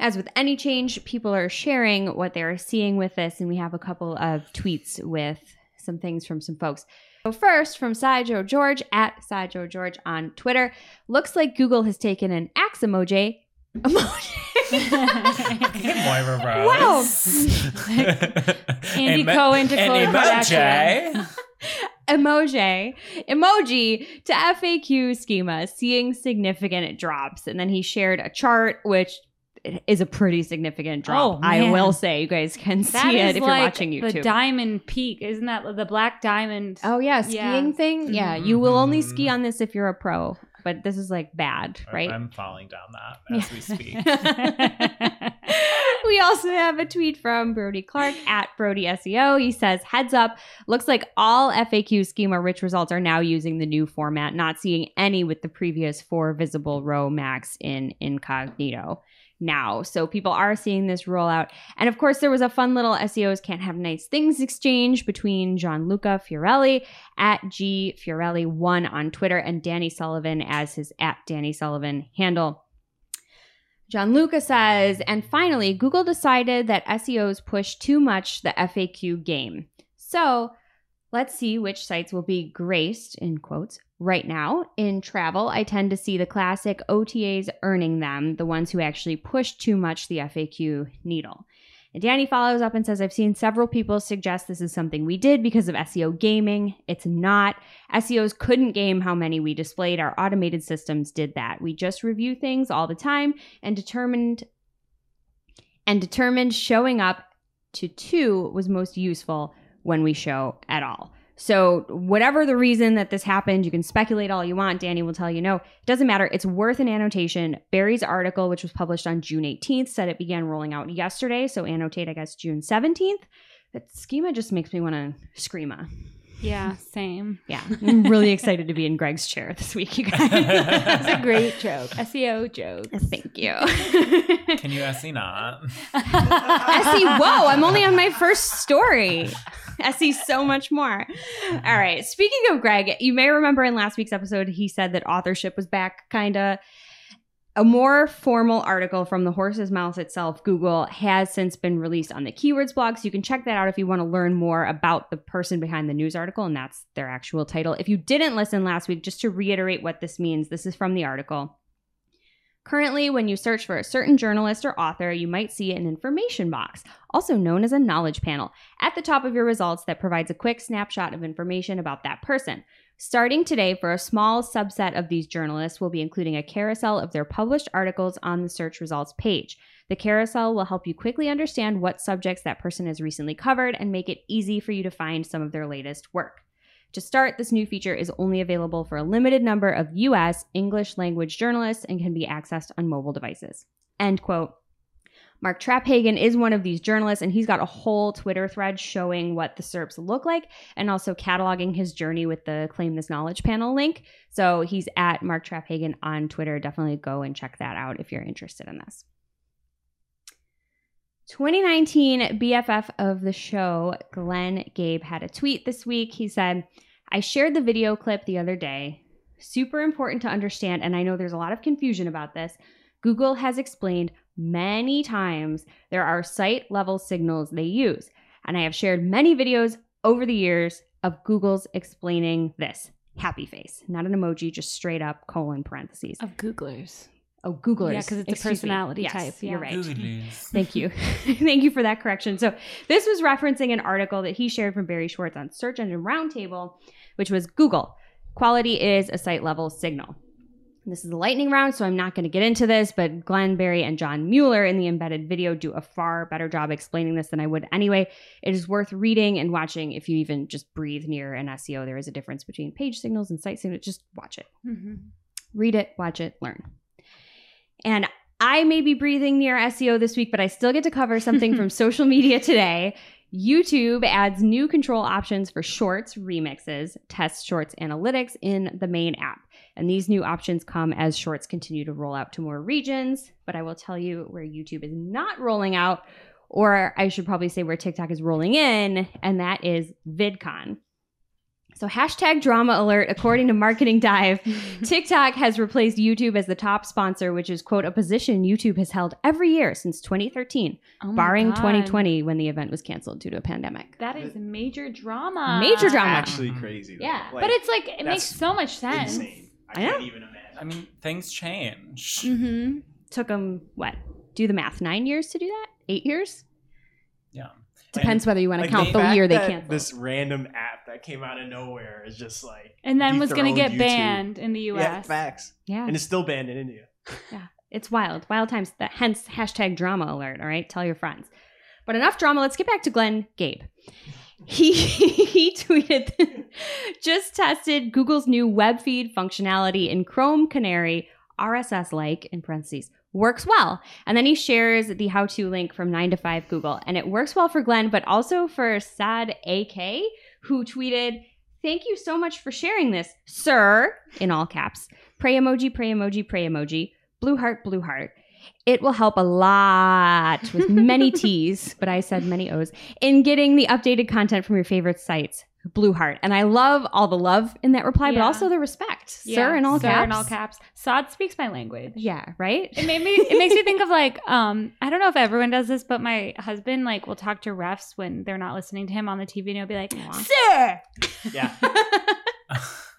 as with any change, people are sharing what they're seeing with this, and we have a couple of tweets with some things from some folks. So first, from Sideshow George at Sideshow George on Twitter, looks like Google has taken an axe emoji. emoji. Moira Wow. Andy Emo- Cohen to Khloe Kardashian. emoji. emoji emoji to FAQ schema, seeing significant drops, and then he shared a chart which is a pretty significant drop. Oh, I will say, you guys can see That it is if like you're watching YouTube. the diamond peak, isn't that the black diamond? oh yeah, Yeah. skiing thing. Yeah, you will only Mhm. ski on this if you're a pro, but this is like bad, right? I'm falling down that as we speak. we also have a tweet from Brody Clark at Brody SEO. He says, Heads up, looks like all FAQ schema rich results are now using the new format, not seeing any with the previous four visible row max in incognito now. So people are seeing this roll out. And of course, there was a fun little SEOs can't have nice things exchange between Gianluca Fiorelli at G Fiorelli1 on Twitter and Danny Sullivan as his at Danny Sullivan handle. Gianluca says, and finally, Google decided that SEOs push too much the FAQ game. So let's see which sites will be graced, in quotes, right now. In travel, I tend to see the classic OTAs earning them, the ones who actually push too much the FAQ needle. And Danny follows up and says, I've seen several people suggest this is something we did because of SEO gaming. It's not. SEOs couldn't game how many we displayed. Our automated systems did that. We just review things all the time and determined and determined showing up to two was most useful when we show at all. So, whatever the reason that this happened, you can speculate all you want. Danny will tell you no. It doesn't matter. It's worth an annotation. Barry's article, which was published on June 18th, said it began rolling out yesterday. So, annotate, I guess, June 17th. That schema just makes me want to screama. yeah, same. Yeah. I'm really excited to be in Greg's chair this week, you guys. That's a great joke. SEO joke. Thank you. Can you SE not? Essie, whoa, I'm only on my first story. Essie, so much more. All right. Speaking of Greg, you may remember in last week's episode, he said that authorship was back, kind of. A more formal article from the horse's mouth itself, Google, has since been released on the keywords blog. So you can check that out if you want to learn more about the person behind the news article, and that's their actual title. If you didn't listen last week, just to reiterate what this means, this is from the article. Currently, when you search for a certain journalist or author, you might see an information box, also known as a knowledge panel, at the top of your results that provides a quick snapshot of information about that person. Starting today, for a small subset of these journalists, we'll be including a carousel of their published articles on the search results page. The carousel will help you quickly understand what subjects that person has recently covered and make it easy for you to find some of their latest work. To start, this new feature is only available for a limited number of US English language journalists and can be accessed on mobile devices. End quote. Mark Traphagen is one of these journalists, and he's got a whole Twitter thread showing what the SERPs look like and also cataloging his journey with the Claim This Knowledge panel link. So he's at Mark Traphagen on Twitter. Definitely go and check that out if you're interested in this. 2019 BFF of the show, Glenn Gabe, had a tweet this week. He said, I shared the video clip the other day. Super important to understand, and I know there's a lot of confusion about this. Google has explained many times there are site level signals they use, and I have shared many videos over the years of Google's explaining this. Happy face, not an emoji, just straight up colon parentheses. Of Googlers. Oh, Googlers. Yeah, 'cause it's a Excuse me. personality Yes, type, yeah. You're right. Googlies. Thank you. Thank you for that correction. So, this was referencing an article that he shared from Barry Schwartz on Search Engine Roundtable, which was Google. Quality is a site level signal. This is a lightning round, so I'm not going to get into this, but Glenn Barry and John Mueller in the embedded video do a far better job explaining this than I would anyway. It is worth reading and watching if you even just breathe near an SEO. There is a difference between page signals and site signals. Just watch it Mm-hmm. read it, watch it, learn. And I may be breathing near SEO this week, but I still get to cover something from social media today. YouTube adds new control options for shorts remixes, test shorts analytics in the main app. And these new options come as shorts continue to roll out to more regions. But I will tell you where YouTube is not rolling out, or I should probably say where TikTok is rolling in, and that is VidCon. So, hashtag drama alert, according to Marketing Dive, TikTok has replaced YouTube as the top sponsor, which is, quote, a position YouTube has held every year since 2013, Oh barring God. 2020 when the event was canceled due to a pandemic. That is major drama. Major drama. Actually crazy. though. Yeah. Like, but it's like it makes so much sense. insane. I, I can't even imagine. I mean, things change. Mm-hmm. Took them, what? Do the math, nine years to do that? Eight years? Yeah. Depends whether you want to Like, count the, fact year they that canceled. This random app that came out of nowhere is just like And then was going to get YouTube. banned in the Yeah, U.S. facts, yeah. and it's still banned in India. Yeah, it's wild. Wild times. That hence hashtag drama alert. All right. Tell your friends. But enough drama. Let's get back to Glenn Gabe. He he tweeted just tested Google's new web feed functionality in Chrome Canary RSS like in parentheses works well. And then he shares the how-to link from 9 to 5 Google and it works well for Glenn but also for Sad AK who tweeted Thank you so much for sharing this, sir, in all caps. Pray emoji, pray emoji, pray emoji. Blue heart, blue heart. It will help a lot with many T's, but I said many O's, in getting the updated content from your favorite sites. Blue heart. And I love all the love in that reply, but also the respect. Yeah, sir, in all caps. sir caps. in all caps. Sod speaks my language. Yeah, right? It made me. It makes me think of like um. I don't know if everyone does this, but my husband like will talk to refs when they're not listening to him on the TV, and he'll be like, "Sir." Yeah,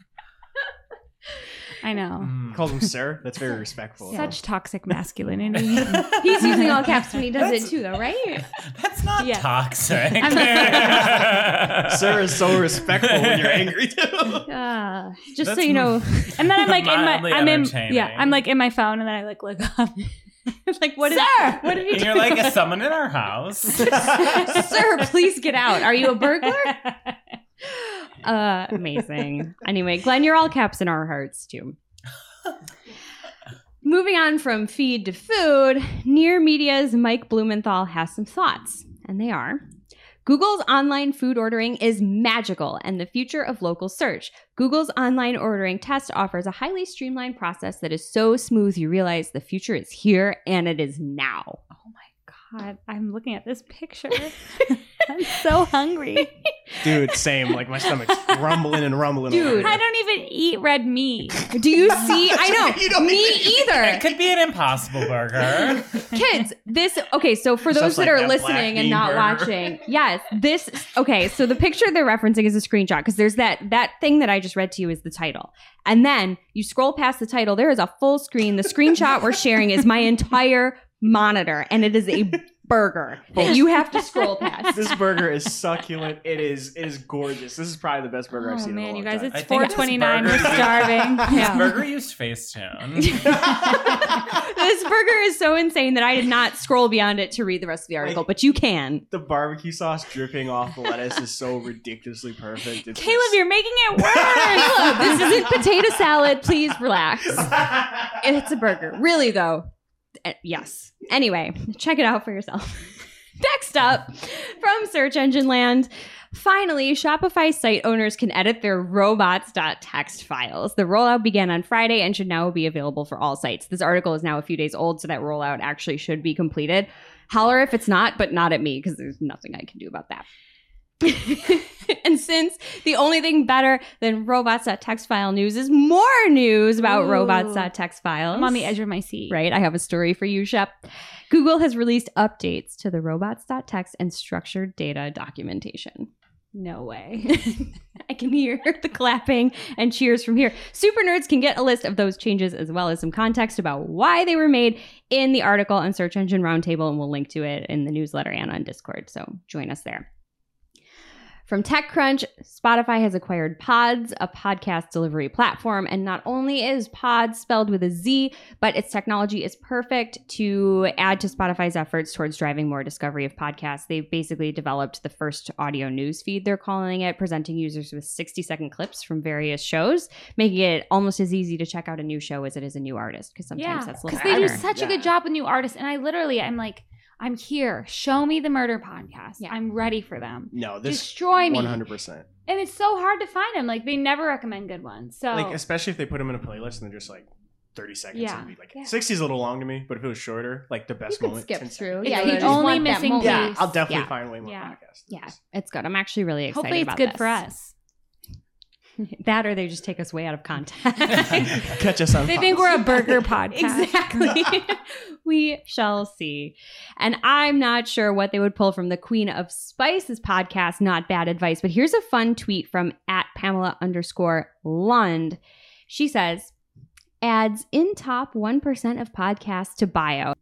I know. Mm. called him sir. That's very respectful. Such toxic masculinity. He's using all caps when he does That's- it too, though, right? That's not Yeah. toxic. sir is so respectful when you're angry too. Uh, just so you know, and then I'm like in my. I'm in. Yeah, I'm like in my phone, and then I like look up. like, what is Sir! What did he And do? you're like, is someone in our house? Sir, please get out. Are you a burglar? Uh, amazing. Anyway, Glenn, you're all caps in our hearts too. Moving on from feed to food, Near Media's Mike Blumenthal has some thoughts, and they are Google's online food ordering is magical and the future of local search. Google's online ordering test offers a highly streamlined process that is so smooth you realize the future is here and it is now. Oh my god, I'm looking at this picture. I'm so hungry. Dude, same. Like my stomach's rumbling and rumbling. Dude. I don't even eat red meat. Do you see? I know. You don't Me even- It could be an impossible burger. Kids, this okay, so for those Stuff that like are that black listening and not burger. watching, yes, this okay, so the picture they're referencing is a screenshot because there's that that thing that I just read to you is the title. And then you scroll past the title, there is a full screen. The screenshot we're sharing is my entire monitor and it is a burger that you have to scroll past. This burger is succulent. It is it is gorgeous. This is probably the best burger I've Oh seen in a man, long you guys, time. it's I think four this twenty nine. We're burger- starving. This burger used Facetune. this burger is so insane that I did not scroll beyond it to read the rest of the article, but you can. the barbecue sauce dripping off the lettuce is so ridiculously perfect. It's Caleb, you're making it worse. Caleb, this isn't potato salad. Please relax. you're. It's a burger. Really, though. Eh, Yes. Anyway, check it out for yourself. Next up, from Search Engine Land. Finally, Shopify site owners can edit their robots.txt files. The rollout began on Friday and should now be available for all sites. This article is now a few days old, so that rollout actually should be completed. Holler if it's not, but not at me because there's nothing I can do about that. and since the only thing better than robots.txt file news is more news about Ooh. robots.txt files. I'm on the edge of my seat. Right, I have a story for you, Shep. Google has released updates to the robots.txt and structured data documentation. No way. I can hear the clapping and cheers from here. Super nerds can get a list of those changes as well as some context about why they were made in the article on Search Engine Roundtable, and we'll link to it in the newsletter and on Discord. So join us there. From TechCrunch, Spotify has acquired Podz, a podcast delivery platform. And not only is Podz spelled with a Z, but its technology is perfect to add to Spotify's efforts towards driving more discovery of podcasts. They've basically developed the first audio news feed, they're calling it, presenting users with 60 second clips from various shows, making it almost as easy to check out a new show as it is a new artist, because sometimes Yeah, that's a little because they do harder. such a good job with new artists, and I literally, I'm like, I'm here. Show me the murder podcast. Yeah. I'm ready for them. No, this Destroy me. one hundred percent. And it's so hard to find them. Like they never recommend good ones. So Like especially if they put them in a playlist and they're just like thirty seconds. Yeah. It'd be like Yeah. sixty is a little long to me, but if it was shorter, like the best you moment. skip through. seconds. Yeah, It's you the just only missing moment. Yeah. I'll definitely Yeah. find way more Yeah. podcasts. Yeah, it's good. I'm actually really excited about it. hopefully it's about good this. for us. that or they just take us way out of context. Catch us on. They think we're a burger podcast. exactly. we shall see. And I'm not sure what they would pull from the Queen of Spice's podcast, Not Bad Advice. But here's a fun tweet from at Pamela underscore Lund. She says, adds in top 1% of podcasts to bio.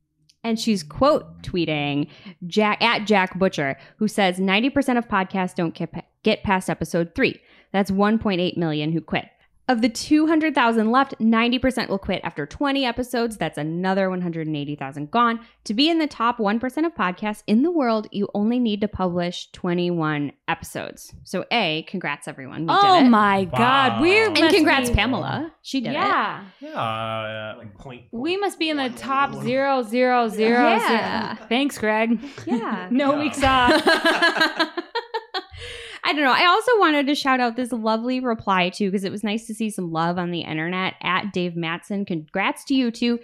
And she's quote tweeting Jack at Jack Butcher, who says 90% of podcasts don't get, get past episode three. That's 1.8 million who quit. Of the 200,000 left, 90% will quit after 20 episodes. That's another 180,000 gone. To be in the top 1% of podcasts in the world, you only need to publish 21 episodes. So, A, congrats everyone. We Oh did it. my god, We're And congrats, be- Pamela. She did it. Yeah, Yeah. like point. we must be in the top one, one. zero zero zero Yeah. zero. Thanks, Greg. Yeah. No Yeah. weeks off. I don't know. I also wanted to shout out this lovely reply too, because it was nice to see some love on the internet at Dave Matson. Congrats to you too.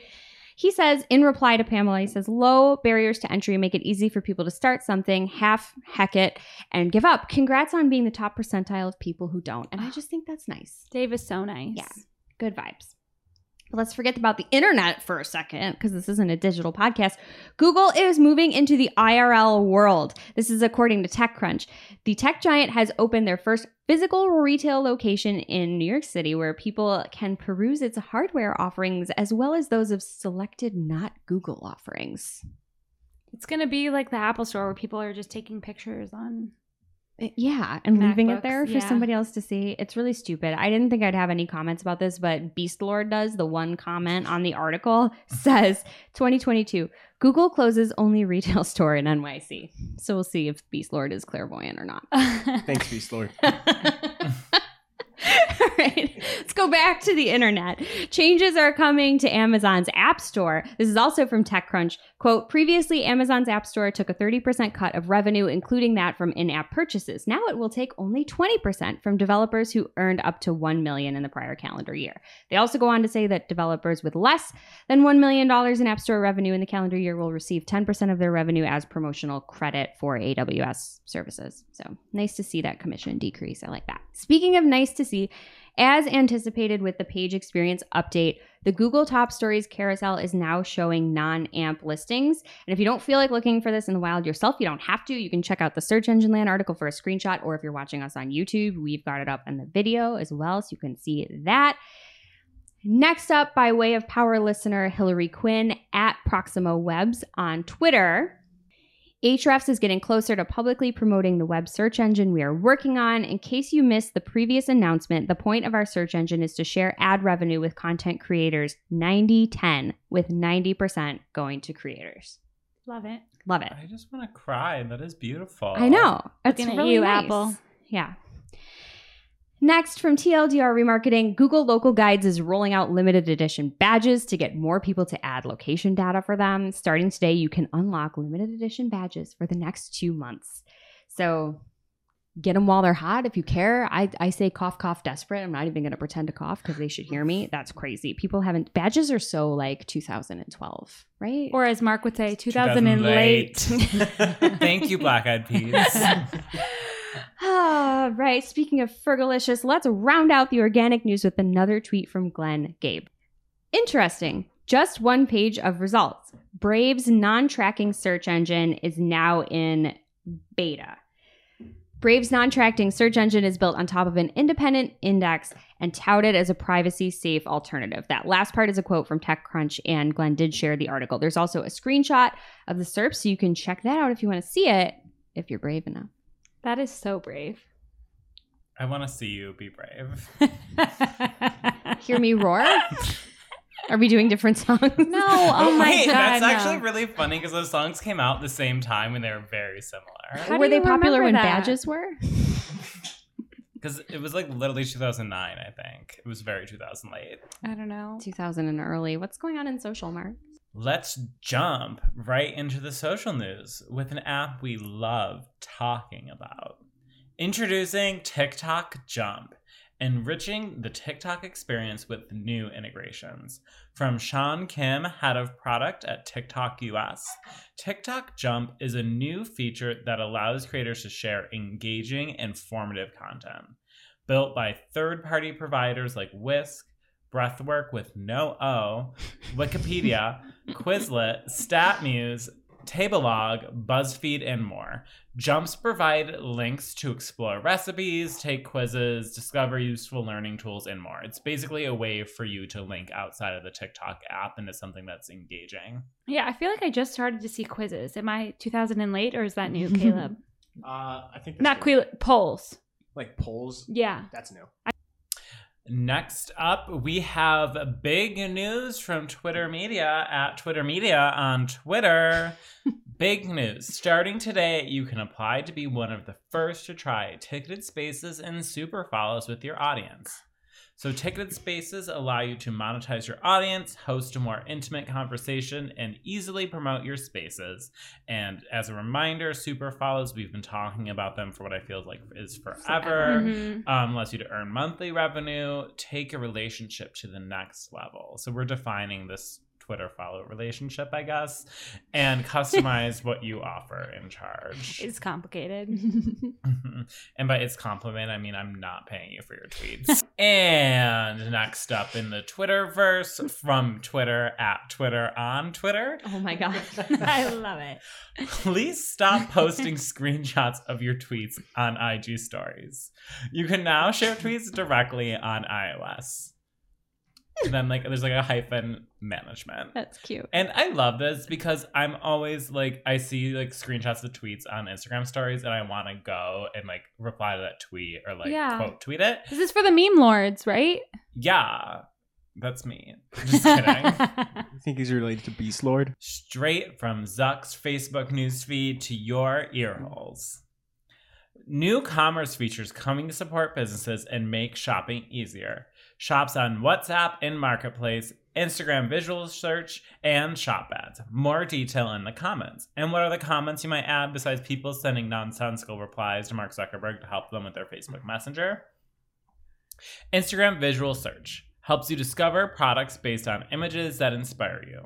He says in reply to Pamela, he says, low barriers to entry make it easy for people to start something, half heck it, and give up. Congrats on being the top percentile of people who don't. And I ah. just think that's nice. Dave is so nice. Yeah. Good vibes. Let's forget about the internet for a second because this isn't a digital podcast. Google is moving into the IRL world. This is according to TechCrunch. The tech giant has opened their first physical retail location in New York City where people can peruse its hardware offerings as well as those of selected not Google offerings. It's gonna be like the Apple Store where people are just taking pictures on. Eh, yeah, and leaving it there for yeah. somebody else to see. It's really stupid. I didn't think I'd have any comments about this, but Beast Lord does. The one comment on the article says 2022 Google closes only retail store in NYC. So we'll see if Beast Lord is clairvoyant or not. Thanks, Beast Lord. All right. Let's go back to the internet. Changes are coming to Amazon's App Store. This is also from TechCrunch. Quote, previously, Amazon's App Store took a 30% cut of revenue, including that from in app purchases. Now it will take only 20% from developers who earned up to 1 million in the prior calendar year. They also go on to say that developers with less than $1 million in App Store revenue in the calendar year will receive 10% of their revenue as promotional credit for AWS services. So nice to see that commission decrease. I like that. Speaking of nice to see, as anticipated with the page experience update, the Google Top Stories carousel is now showing non AMP listings. And if you don't feel like looking for this in the wild yourself, you don't have to. You can check out the Search Engine Land article for a screenshot, or if you're watching us on YouTube, we've got it up in the video as well, so you can see that. Next up, by way of power listener Hillary Quinn at Proximo Webs on Twitter, Ahrefs is getting closer to publicly promoting the web search engine we are working on. In case you missed the previous announcement, the point of our search engine is to share ad revenue with content creators 90 10, with 90% going to creators. Love it. Love it. I just want to cry. That is beautiful. I know. It's Looking at really you, nice. Apple. Yeah. Next, from TLDR Remarketing, Google Local Guides is rolling out limited edition badges to get more people to add location data for them. Starting today, you can unlock limited edition badges for the next two months. So get them while they're hot if you care. I, I say cough, cough, desperate. I'm not even going to pretend to cough because they should hear me. That's crazy. People haven't, badges are so like 2012, right? Or as Mark would say, 2000 and late. Thank you, Black Eyed Peas. Ah, right. Speaking of Fergalicious, let's round out the organic news with another tweet from Glenn Gabe. Interesting. Just one page of results. Brave's non tracking search engine is now in beta. Brave's non tracking search engine is built on top of an independent index and touted as a privacy safe alternative. That last part is a quote from TechCrunch, and Glenn did share the article. There's also a screenshot of the SERP, so you can check that out if you want to see it, if you're brave enough. That is so brave. I want to see you be brave. Hear me roar? Are we doing different songs? No, oh my Wait, god. that's no. actually really funny because those songs came out the same time and they were very similar. How were they popular when that? badges were? Because it was like literally 2009, I think. It was very 2000 late. I don't know. 2000 and early. What's going on in social, Mark? Let's jump right into the social news with an app we love talking about. Introducing TikTok Jump, enriching the TikTok experience with new integrations. From Sean Kim, head of product at TikTok US, TikTok Jump is a new feature that allows creators to share engaging, informative content. Built by third party providers like Whisk, Breathwork with no O, Wikipedia, Quizlet, StatMuse, Tabelog, BuzzFeed, and more. Jumps provide links to explore recipes, take quizzes, discover useful learning tools, and more. It's basically a way for you to link outside of the TikTok app into something that's engaging. Yeah, I feel like I just started to see quizzes. Am I 2000 and late or is that new, Caleb? Uh, I think that's Not new. quiz polls. like polls. Yeah. That's new. Next up, we have big news from Twitter Media at Twitter Media on Twitter. big news. Starting today, you can apply to be one of the first to try ticketed spaces and super follows with your audience. So, ticketed spaces allow you to monetize your audience, host a more intimate conversation, and easily promote your spaces. And as a reminder, super follows, we've been talking about them for what I feel like is forever Mhm. um, allows you to earn monthly revenue, take a relationship to the next level. So we're defining this Twitter follow relationship, I guess, and customize what you offer in charge. It's complicated. and by its compliment, I mean I'm not paying you for your tweets. and next up in the Twitterverse from Twitter at Twitter on Twitter. Oh my God. I love it. Please stop posting screenshots of your tweets on IG stories. You can now share tweets directly on iOS. And then like there's like a hyphen management. That's cute. And I love this because I'm always like I see like screenshots of tweets on Instagram stories and I want to go and like reply to that tweet or like Yeah. quote tweet it. This is for the meme lords, right? Yeah. That's me. Just kidding. I think he's related to Beast Lord. Straight from Zuck's Facebook newsfeed to your earholes. New commerce features coming to support businesses and make shopping easier. Shops on WhatsApp in Marketplace, Instagram visual search, and shop ads. More detail in the comments. And what are the comments you might add besides people sending nonsensical replies to Mark Zuckerberg to help them with their Facebook Messenger? Instagram visual search helps you discover products based on images that inspire you.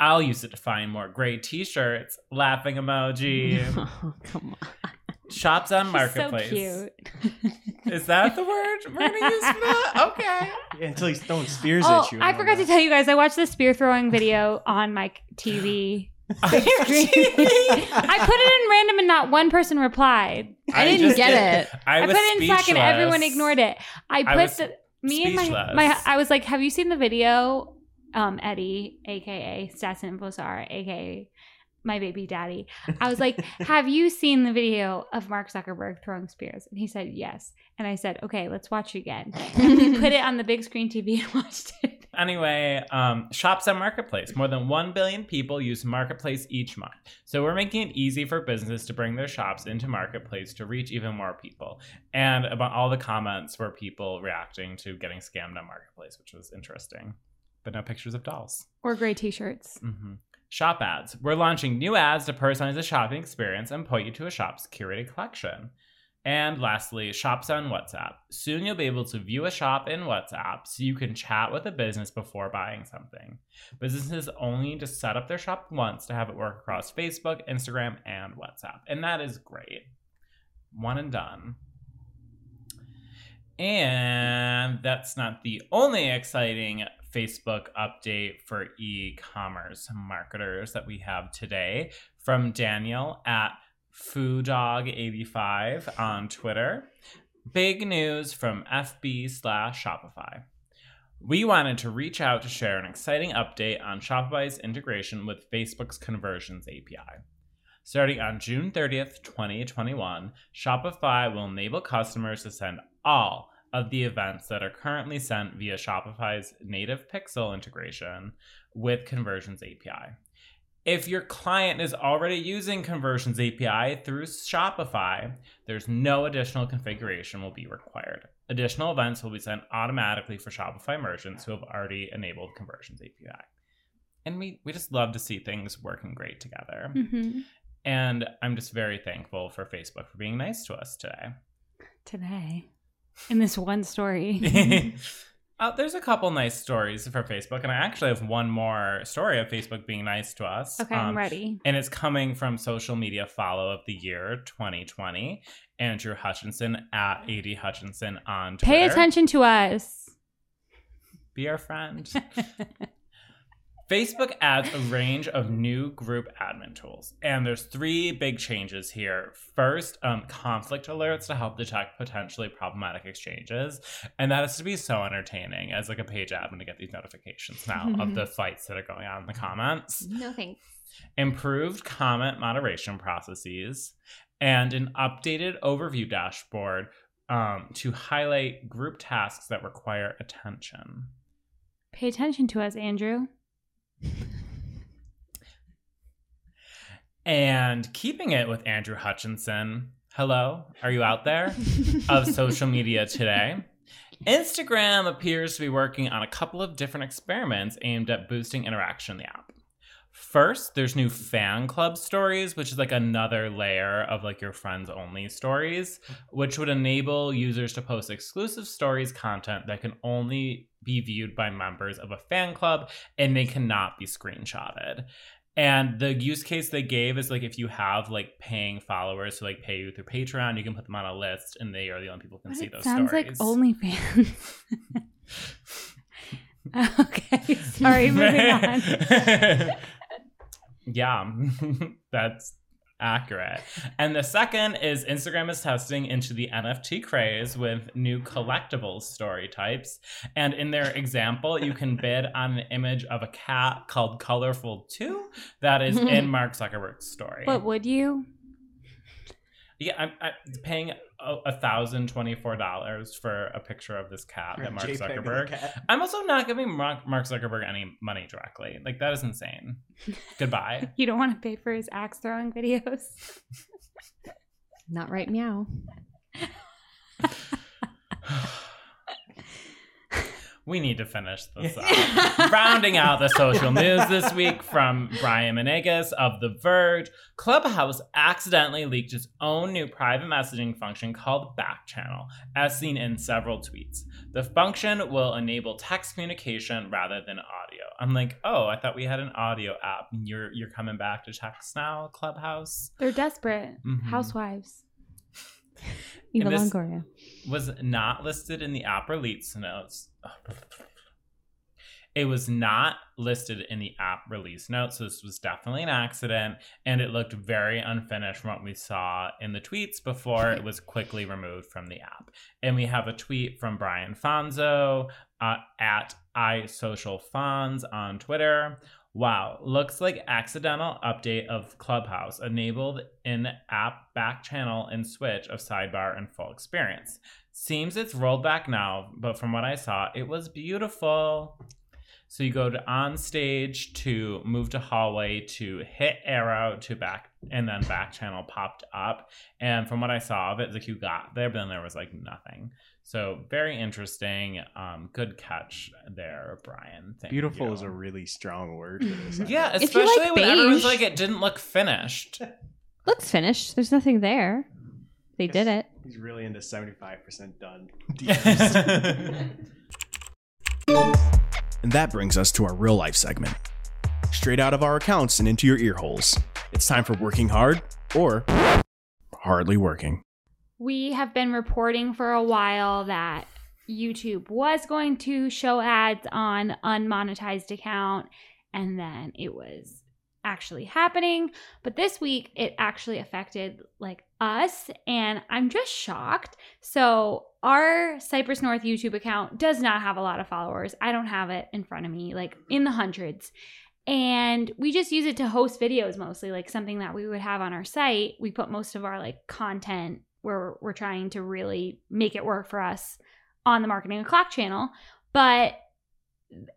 I'll use it to find more great t-shirts, laughing emoji, oh, come on. Shops on She's Marketplace. So cute. Is that the word we're gonna use for that? Okay. Yeah, until he's throwing spears Oh, at you. I forgot to tell you guys. I watched the spear throwing video on my TV. I put it in random and not one person replied. I didn't get did- it. I, I, put it in Slack and everyone ignored it. I I put was the me and my my I was like, "Have you seen the video?" Um, Eddie, aka Stats and Infosar, aka my baby daddy. I was like, "Have you seen the video of Mark Zuckerberg throwing spears?" And he said, "Yes." And I said, "Okay, let's watch it again." And we put it on the big screen TV and watched it. Anyway, um, shops on Marketplace. More than 1 billion people use Marketplace each month. So we're making it easy for businesses to bring their shops into Marketplace to reach even more people. And about all the comments were people reacting to getting scammed on Marketplace, which was interesting. But no pictures of dolls. Or gray T-shirts. hmm Shop ads. We're launching new ads to personalize the shopping experience and point you to a shop's curated collection. And lastly, shops on WhatsApp. Soon you'll be able to view a shop in WhatsApp so you can chat with a business before buying something. Businesses only need to set up their shop once to have it work across Facebook, Instagram, and WhatsApp. And that is great. One and done. And that's not the only exciting Facebook update for e commerce marketers that we have today from Daniel at FooDog85 on Twitter. Big news from FB slash Shopify. We wanted to reach out to share an exciting update on Shopify's integration with Facebook's Conversions API. Starting on June 30th, 2021, Shopify will enable customers to send all of the events that are currently sent via Shopify's native Pixel integration with Conversions API. If your client is already using Conversions API through Shopify, there's no additional configuration will be required. Additional events will be sent automatically for Shopify merchants who have already enabled Conversions API. And we, we just love to see things working great together. Mm-hmm. And I'm just very thankful for Facebook for being nice to us today. Today, in this one story. uh, there's a couple nice stories for Facebook, and I actually have one more story of Facebook being nice to us. okay, I'm Um, ready. And it's coming from social media follow of the year 2020, Andrew Hutchinson at AD Hutchinson on Twitter. Pay attention to us. Be our friend. Facebook adds a range of new group admin tools, and there's three big changes here. First, um, conflict alerts to help detect potentially problematic exchanges, and that is to be so entertaining as like a page admin to get these notifications now of the fights that are going on in the comments. No thanks. Improved comment moderation processes, and an updated overview dashboard um, to highlight group tasks that require attention. Pay attention to us, Andrew. And keeping it with Andrew Hutchinson, hello, are you out there? of social media today. Instagram appears to be working on a couple of different experiments aimed at boosting interaction in the app. First, there's new fan club stories, which is like another layer of like your friends only stories, which would enable users to post exclusive stories content that can only be viewed by members of a fan club and they cannot be screenshotted. And the use case they gave is like if you have like paying followers who like pay you through Patreon, you can put them on a list and they are the only people who can see it those sounds stories. Sounds like OnlyFans. okay, sorry, moving on. Yeah, that's accurate. And the second is Instagram is testing into the NFT craze with new collectibles story types. And in their example, you can bid on an image of a cat called Colorful 2 that is in Mark Zuckerberg's story. But would you? Yeah, I'm, I'm paying a thousand twenty-four dollars for a picture of this cat that Mark JPEG Zuckerberg. I'm also not giving Mark, Mark Zuckerberg any money directly. Like that is insane. Goodbye. You don't want to pay for his axe throwing videos? Not right meow. we need to finish this up. Rounding out the social news this week from Brian Menegas of The Verge, Clubhouse accidentally leaked its own new private messaging function called Backchannel, as seen in several tweets. The function will enable text communication rather than audio. I'm like, oh, I thought we had an audio app. You're you're coming back to text now, Clubhouse. They're desperate. Mhm. Housewives. Eva this- Longoria. Was not listed in the app release notes. It was not listed in the app release notes, so this was definitely an accident, and it looked very unfinished from what we saw in the tweets before it was quickly removed from the app. And we have a tweet from Brian Fanzo uh, at iSocialFanz on Twitter. Wow, looks like accidental update of Clubhouse enabled in app back channel and switch of sidebar and full experience. Seems it's rolled back now, but from what I saw, it was beautiful. So you go to on stage to move to hallway to hit arrow to back and then back channel popped up. And from what I saw of it, like you got there, but then there was like nothing. So very interesting. Um, good catch there, Brian. Thank Beautiful you. is a really strong word for this. Yeah, especially like when everyone's beige- like it didn't look finished. Looks finished. There's nothing there. They did it. He's really into 75% done. And that brings us to our real life segment. Straight out of our accounts and into your ear holes. It's time for working hard or hardly working. We have been reporting for a while that YouTube was going to show ads on unmonetized account and then it was actually happening, but this week it actually affected like us and I'm just shocked. So, our Cypress North YouTube account does not have a lot of followers. I don't have it in front of me like in the hundreds. And we just use it to host videos mostly, like something that we would have on our site. We put most of our like content where we're trying to really make it work for us on the Marketing O'Clock channel. But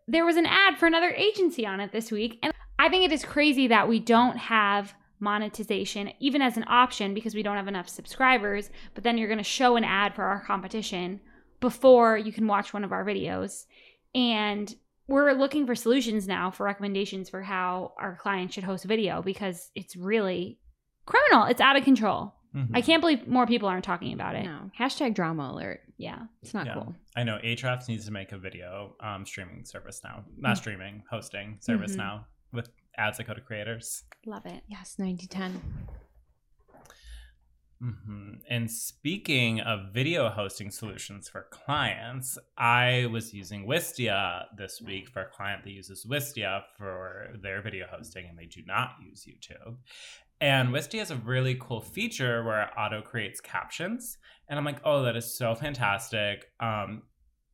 there was an ad for another agency on it this week. And I think it is crazy that we don't have monetization even as an option because we don't have enough subscribers. But then you're going to show an ad for our competition before you can watch one of our videos. And we're looking for solutions now for recommendations for how our clients should host video because it's really criminal. It's out of control. Mhm. I can't believe more people aren't talking about it. No. Hashtag drama alert. Yeah. It's not Yeah. cool. I know Ahrefs needs to make a video um, streaming service now, not streaming, hosting service Mhm. now with ads to creators. Love it. Yes, 9010. hmm And speaking of video hosting solutions for clients, I was using Wistia this week for a client that uses Wistia for their video hosting, and they do not use YouTube. And Wistia has a really cool feature where it auto creates captions, and I'm like, oh, that is so fantastic. Um,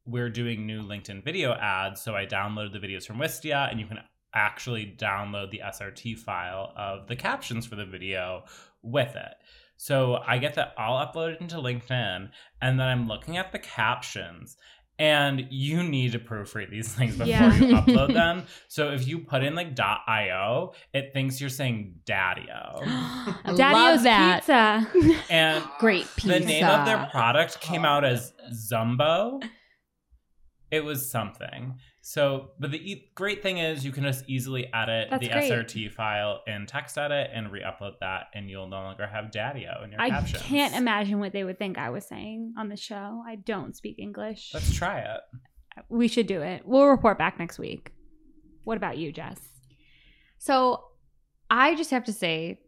we're doing new LinkedIn video ads, so I downloaded the videos from Wistia, and you can actually download the SRT file of the captions for the video with it. So I get that all uploaded into LinkedIn, and then I'm looking at the captions. And you need to proofread these things before Yeah. you upload them. So if you put in like .io, it thinks you're saying Daddy-O. I love Daddy-O's that. Pizza. And Great pizza. the name of their product came out oh. as Zumbo. It was something. So, but the e- great thing is you can just easily edit That's the great. SRT file in TextEdit and re-upload that, and you'll no longer have Daddy-O in your I captions. can't imagine what they would think I was saying on the show. I don't speak English. Let's try it. we should do it. We'll report back next week. What about you, Jess? So I just have to say,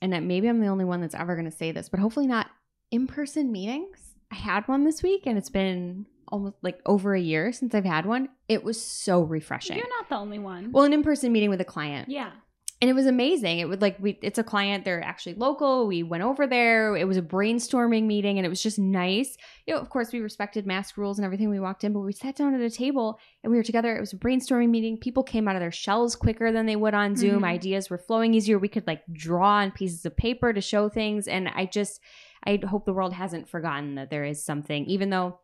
and that maybe I'm the only one that's ever going to say this, but hopefully not in person meetings. I had one this week and it's been almost like over a year since I've had one. It was so refreshing. You're not the only one. Well, an in person meeting with a client. yeah. and it was amazing. It would like we it's a client, they're actually local. We went over there. It was a brainstorming meeting and it was just nice. You know, of course, we respected mask rules and everything we walked in, but we sat down at a table and we were together. It was a brainstorming meeting. People came out of their shells quicker than they would on Zoom. Mhm. Ideas were flowing easier. We could like draw on pieces of paper to show things and I just I hope the world hasn't forgotten that there is something even though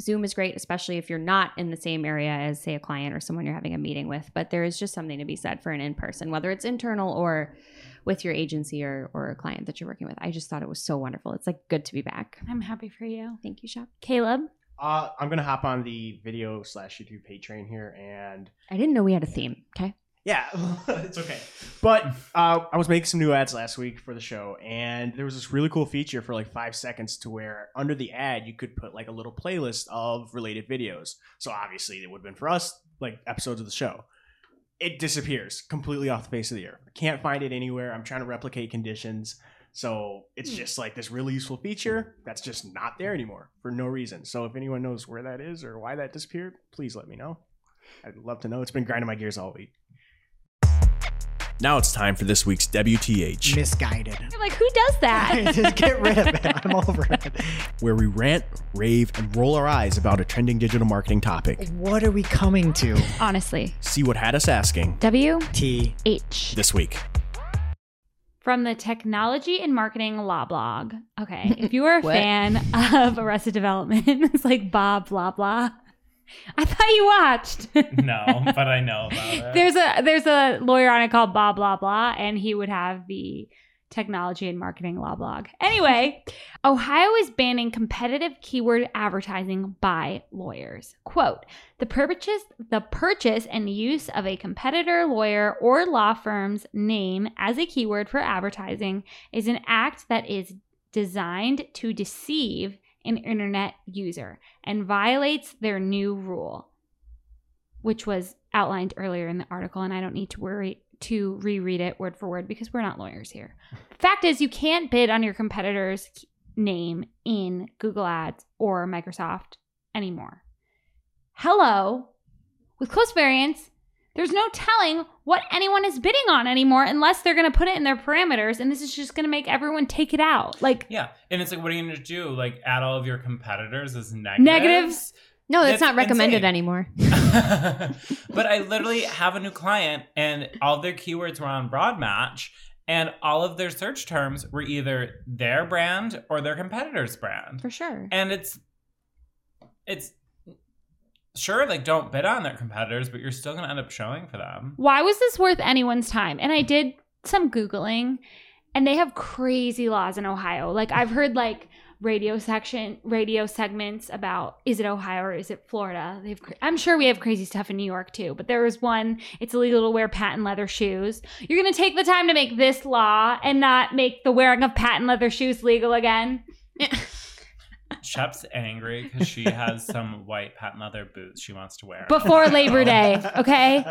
Zoom is great, especially if you're not in the same area as, say, a client or someone you're having a meeting with. But there is just something to be said for an in person, whether it's internal or with your agency or, or a client that you're working with. I just thought it was so wonderful. It's like good to be back. I'm happy for you. Thank you, Shep. Caleb? Uh, I'm gonna hop on the video slash YouTube page train here, and I didn't know we had a theme. Okay. Yeah, it's okay. But uh, I was making some new ads last week for the show, and there was this really cool feature for like five seconds to where under the ad you could put like a little playlist of related videos. So obviously it would have been for us like episodes of the show. It disappears completely off the face of the earth. I can't find it anywhere. I'm trying to replicate conditions. So it's just like this really useful feature that's just not there anymore for no reason. So if anyone knows where that is or why that disappeared, please let me know. I'd love to know. It's been grinding my gears all week. Now it's time for this week's WTH, Misguided. I'm like, who does that? Just get rid of it. I'm over it. where we rant, rave, and roll our eyes about a trending digital marketing topic. What are we coming to? Honestly. See what had us asking W T. H. this week. From the Technology and Marketing Law blog. Okay. If you are a fan of Arrested Development, it's like Bob Loblaw. I thought you watched. No, but I know about it. there's a there's a lawyer on it called blah blah blah, and he would have the technology and marketing law blog. Anyway, Ohio is banning competitive keyword advertising by lawyers. Quote, the purchase the purchase and use of a competitor lawyer or law firm's name as a keyword for advertising is an act that is designed to deceive an internet user and violates their new rule which was outlined earlier in the article, and I don't need to worry to reread it word for word because we're not lawyers here. Fact is, you can't bid on your competitor's name in Google Ads or Microsoft anymore. Hello, with close variants, there's no telling what anyone is bidding on anymore unless they're going to put it in their parameters, and this is just going to make everyone take it out. Like yeah, and it's like, what are you gonna do? Like, add all of your competitors as negatives? Negatives? No, that's It's not recommended insane. anymore. but I literally have a new client, and all their keywords were on Broad Match, and all of their search terms were either their brand or their competitor's brand, For sure. and it's it's sure like don't bid on their competitors, but you're still gonna end up showing for them. why was this worth anyone's time? And I did some Googling and they have crazy laws in Ohio. Like I've heard like radio section radio segments about is it Ohio or is it Florida? They've I'm sure we have crazy stuff in New York too, but there was one it's illegal to wear patent leather shoes. You're going to take the time to make this law and not make the wearing of patent leather shoes legal again? Shep's angry because she has some white patent leather boots she wants to wear. Before Labor Day, okay?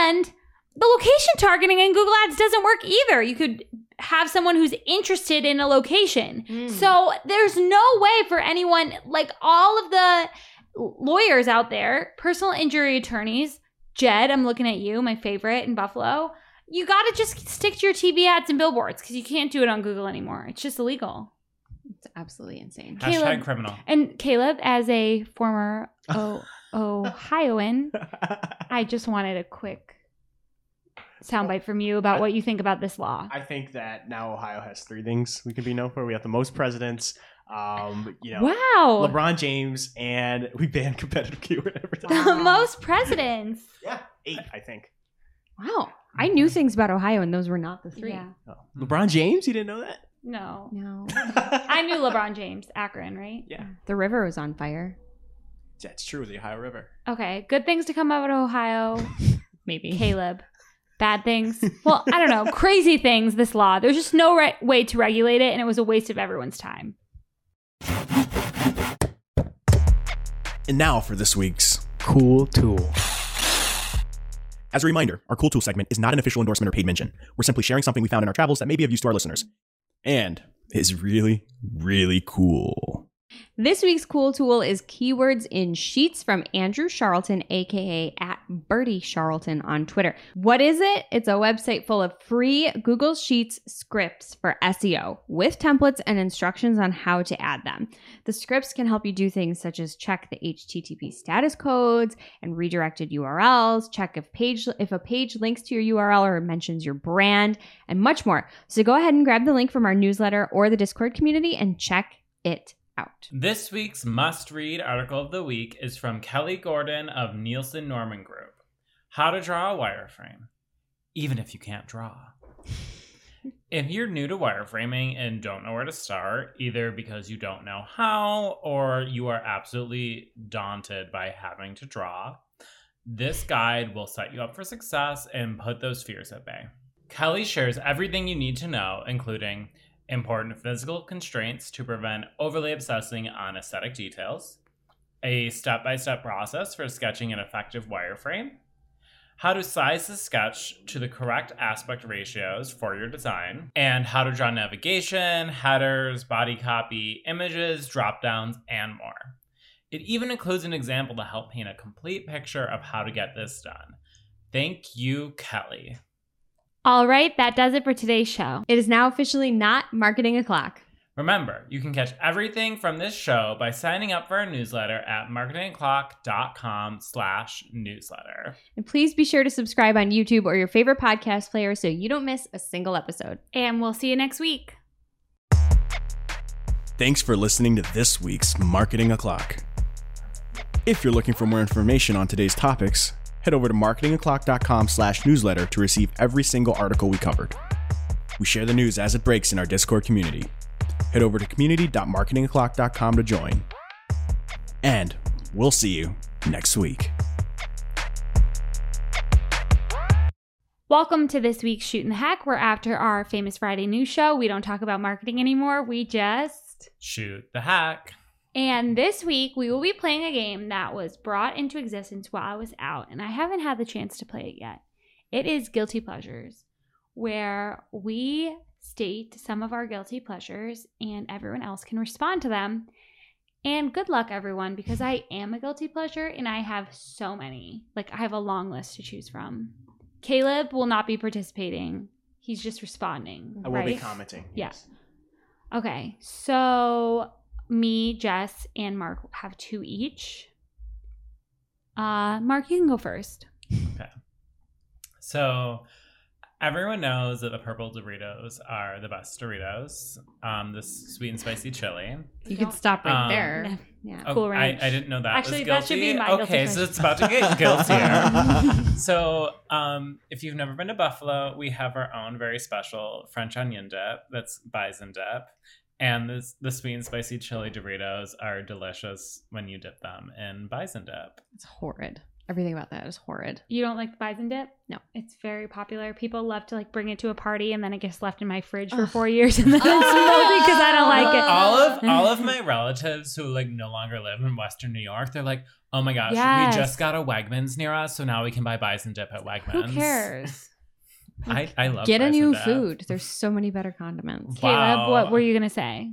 And the location targeting in Google Ads doesn't work either. You could have someone who's interested in a location. Mm. So there's no way for anyone, like all of the lawyers out there, personal injury attorneys, Jed, I'm looking at you, my favorite in Buffalo. You got to just stick to your TV ads and billboards because you can't do it on Google anymore. It's just illegal. It's absolutely insane. Hashtag Caleb. criminal. And Caleb, as a former o- Ohioan, I just wanted a quick soundbite from you about what you think about this law. I think that now Ohio has three things we can be known for. We have the most presidents, um, you know, Wow. LeBron James, and we ban competitive keyword The most presidents. yeah, eight, I think. Wow. I knew things about Ohio, and those were not the three. Yeah. Oh. LeBron James, you didn't know that? No. No. I knew LeBron James, Akron, right? Yeah, The river was on fire. that's true. The Ohio River. Okay. Good things to come out of Ohio. Maybe. Caleb. Bad things. Well, I don't know. Crazy things, this law. There's just no right way to regulate it, and it was a waste of everyone's time. And now for this week's. Cool tool. As a reminder, our Cool Tool segment is not an official endorsement or paid mention. We're simply sharing something we found in our travels that may be of use to our listeners. And is really, really cool. This week's cool tool is keywords in sheets from Andrew Charlton, aka at Birdie Charlton on Twitter. What is it? It's a website full of free Google Sheets scripts for SEO with templates and instructions on how to add them. The scripts can help you do things such as check the HTTP status codes and redirected URLs, check if page if a page links to your URL or mentions your brand, and much more. So go ahead and grab the link from our newsletter or the Discord community and check it out. This week's must read article of the week is from Kelley Gordon of Nielsen Norman Group How to Draw a Wireframe, even if you can't draw. If you're new to wireframing and don't know where to start, either because you don't know how or you are absolutely daunted by having to draw, this guide will set you up for success and put those fears at bay. Kelley shares everything you need to know, including important physical constraints to prevent overly obsessing on aesthetic details, a step by step process for sketching an effective wireframe, how to size the sketch to the correct aspect ratios for your design, and how to draw navigation, headers, body copy, images, drop downs, and more. It even includes an example to help paint a complete picture of how to get this done. Thank you, Kelley. All right, that does it for today's show. It is now officially not marketing o'clock. Remember, you can catch everything from this show by signing up for our newsletter at marketingclock.com slash newsletter. And please be sure to subscribe on YouTube or your favorite podcast player so you don't miss a single episode. And we'll see you next week. Thanks for listening to this week's Marketing O'Clock. If you're looking for more information on today's topics, head over to marketingoclock.com slash newsletter to receive every single article we covered. We share the news as it breaks in our Discord community. Head over to community.marketingoclock.com to join. And we'll see you next week. Welcome to this week's Shoot in the Heck, where after our famous Friday news show, we don't talk about marketing anymore. We just. Shoot the heck. And this week, we will be playing a game that was brought into existence while I was out, and I haven't had the chance to play it yet. It is Guilty Pleasures, where we state some of our guilty pleasures and everyone else can respond to them. And good luck, everyone, because I am a guilty pleasure and I have so many. Like, I have a long list to choose from. Caleb will not be participating, he's just responding. I will right? be commenting. Yes. Okay, so me, Jess, and Mark have two each. Uh, Mark, you can go first. Okay. So everyone knows that the purple Doritos are the best Doritos. Um, this sweet and spicy chili. You can stop right Um, there. Yeah. Oh, Cool I, ranch. I didn't know that Actually, was that should be my guilty okay, so it's about to get guiltier. so, um, if you've never been to Buffalo, we have our own very special French onion dip. That's bison dip, and this the sweet and spicy chili Doritos are delicious when you dip them in bison dip. It's horrid. Everything about that is horrid. You don't like the bison dip? No. It's very popular. People love to like bring it to a party and then it gets left in my fridge for Ugh. four years and then it's ah. moldy because I don't like it. all of all of my relatives who like no longer live in Western New York, they're like, "Oh my gosh, Yes. we just got a Wegmans near us, so now we can buy bison dip at Wegmans." Who cares? I, I love Get a new food. There's so many better condiments. Caleb, what were you gonna say?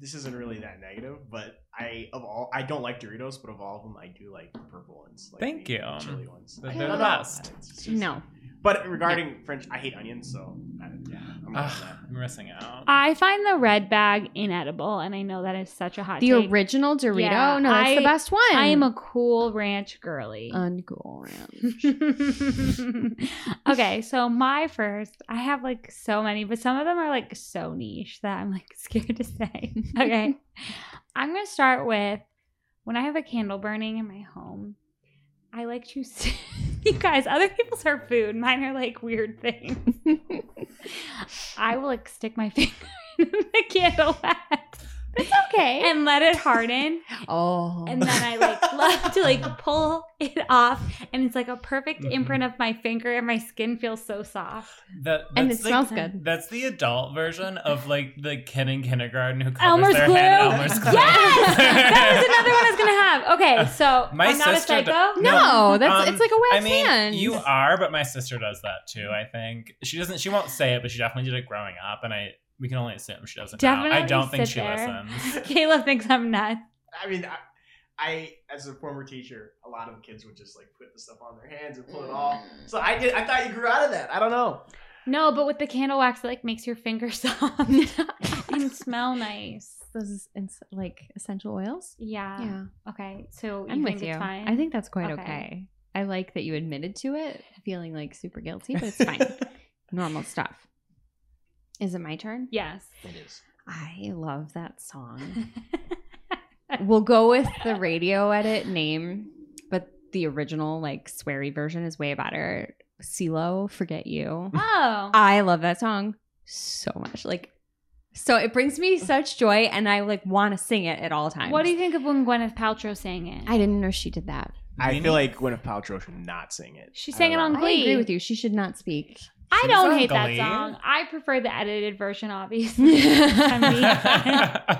This isn't really that negative, but I of all I don't like Doritos, but of all of them, I do like the purple ones. Like Thank the you. Chili ones. They're I the best. Just- No. But regarding French, I hate onions, so I, yeah, I'm not Ugh, I'm missing out. I find the red bag inedible, and I know that is such a hot The take. original Dorito? Yeah, no, that's I- the best one. I am a cool ranch girly. uncool ranch. okay, so my first, I have like so many, but some of them are like so niche that I'm like scared to say. Okay, I'm gonna start with when I have a candle burning in my home. I like to, s- you guys, other people's are food. Mine are like weird things. I will like stick my finger in the candle wax It's okay. and let it harden oh. and then I like love to like pull it off, and it's like a perfect Mhm. imprint of my finger, and my skin feels so soft. That, and it that's like- smells good. That's the adult version of like the kid in kindergarten who covers Elmer's their glue. head in Elmer's glue. Yes, that was another one I was gonna have. Okay, so My I'm not a sister d- No, that's Um, it's like a wax I mean, hand. you are, but my sister does that too. I think she doesn't. She won't say it, but she definitely did it growing up, and I we can only assume she doesn't. now. I don't think she there. listens. Kayla thinks I'm nuts. I mean, I, I as a former teacher, a lot of kids would just like put the stuff on their hands and pull it off. So I did. I thought you grew out of that. I don't know. No, but with the candle wax, it like makes your fingers soft and smell nice. Those ins- like essential oils. Yeah. Yeah, Okay. So you I'm think with you. it's fine? I think that's quite Okay. okay. I like that you admitted to it, feeling like super guilty, but it's fine. Normal stuff. Is it my turn? yes. It is. I love that song. we'll go with the radio edit name, but the original like sweary version is way better. CeeLo, forget you. oh. I love that song. so much. Like, so it brings me such joy, and I like want to sing it at all times. What do you think of when Gwyneth Paltrow sang it? I didn't know she did that. I Really? feel like Gwyneth Paltrow should not sing it. She sang it on Glee. I agree with you. She should not speak. I don't was hate on that song. I prefer the edited version, obviously. I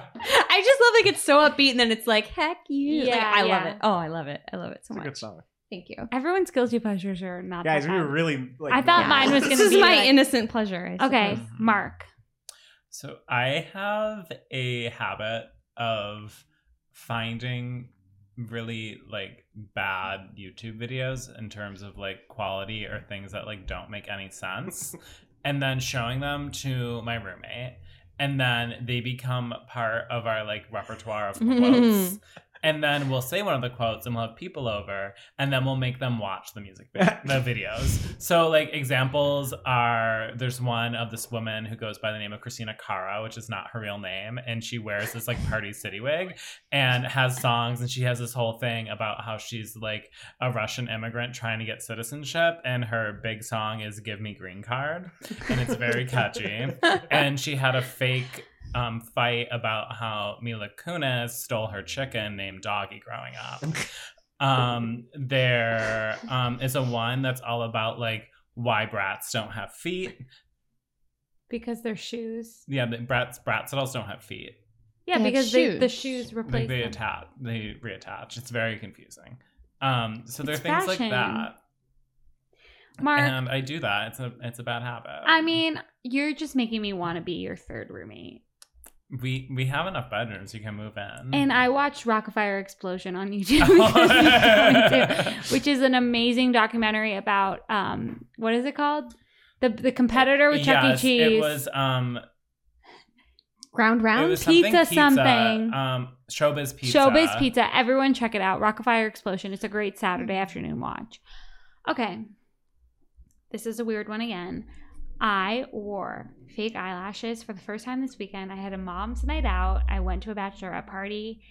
just love like it's so upbeat, and then it's like heck you. Like, Yeah, I love it. Oh, I love it. I love it so It's a much. good song. Thank you. Everyone's guilty pleasures are not Guys, that we were bad. really like I thought mine was this gonna is be my like- innocent pleasure. I Okay, suppose. Mm-hmm. Mark. So I have a habit of finding really like bad YouTube videos in terms of like quality or things that like don't make any sense and then showing them to my roommate and then they become part of our like repertoire of quotes and then we'll say one of the quotes and we'll have people over and then we'll make them watch the music vid- the videos. So like examples are there's one of this woman who goes by the name of christina cara which is not her real name and she wears this like party city wig and has songs and she has this whole thing about how she's like a russian immigrant trying to get citizenship and her big song is give me green card and it's very catchy. And she had a fake um, fight about how Mila Kunis stole her chicken named Doggy growing up. Um, there um, is a one that's all about like why Bratz don't have feet. Because they're shoes. Yeah, the Bratz bratsaddles don't have feet. Yeah, They because they, the shoes. shoes Like replace they them. attach, they reattach. It's very confusing. Um, so there are It's things like that, Mark, and I do that. It's a it's a bad habit. I mean, you're just making me want to be your third roommate. We we have enough bedrooms. You can move in. And I watched Rockafire Explosion on YouTube, because he's going to, which is an amazing documentary about um, what is it called? The the competitor with Chuck E. Cheese. It was um Ground round. was Pizza something something. Um, Showbiz Pizza. Showbiz Pizza. Everyone check it out. Rockafire Explosion. It's a great Saturday afternoon watch. Okay. This is a weird one again. I wore fake eyelashes for the first time this weekend. I had a mom's night out. I went to a bachelorette party.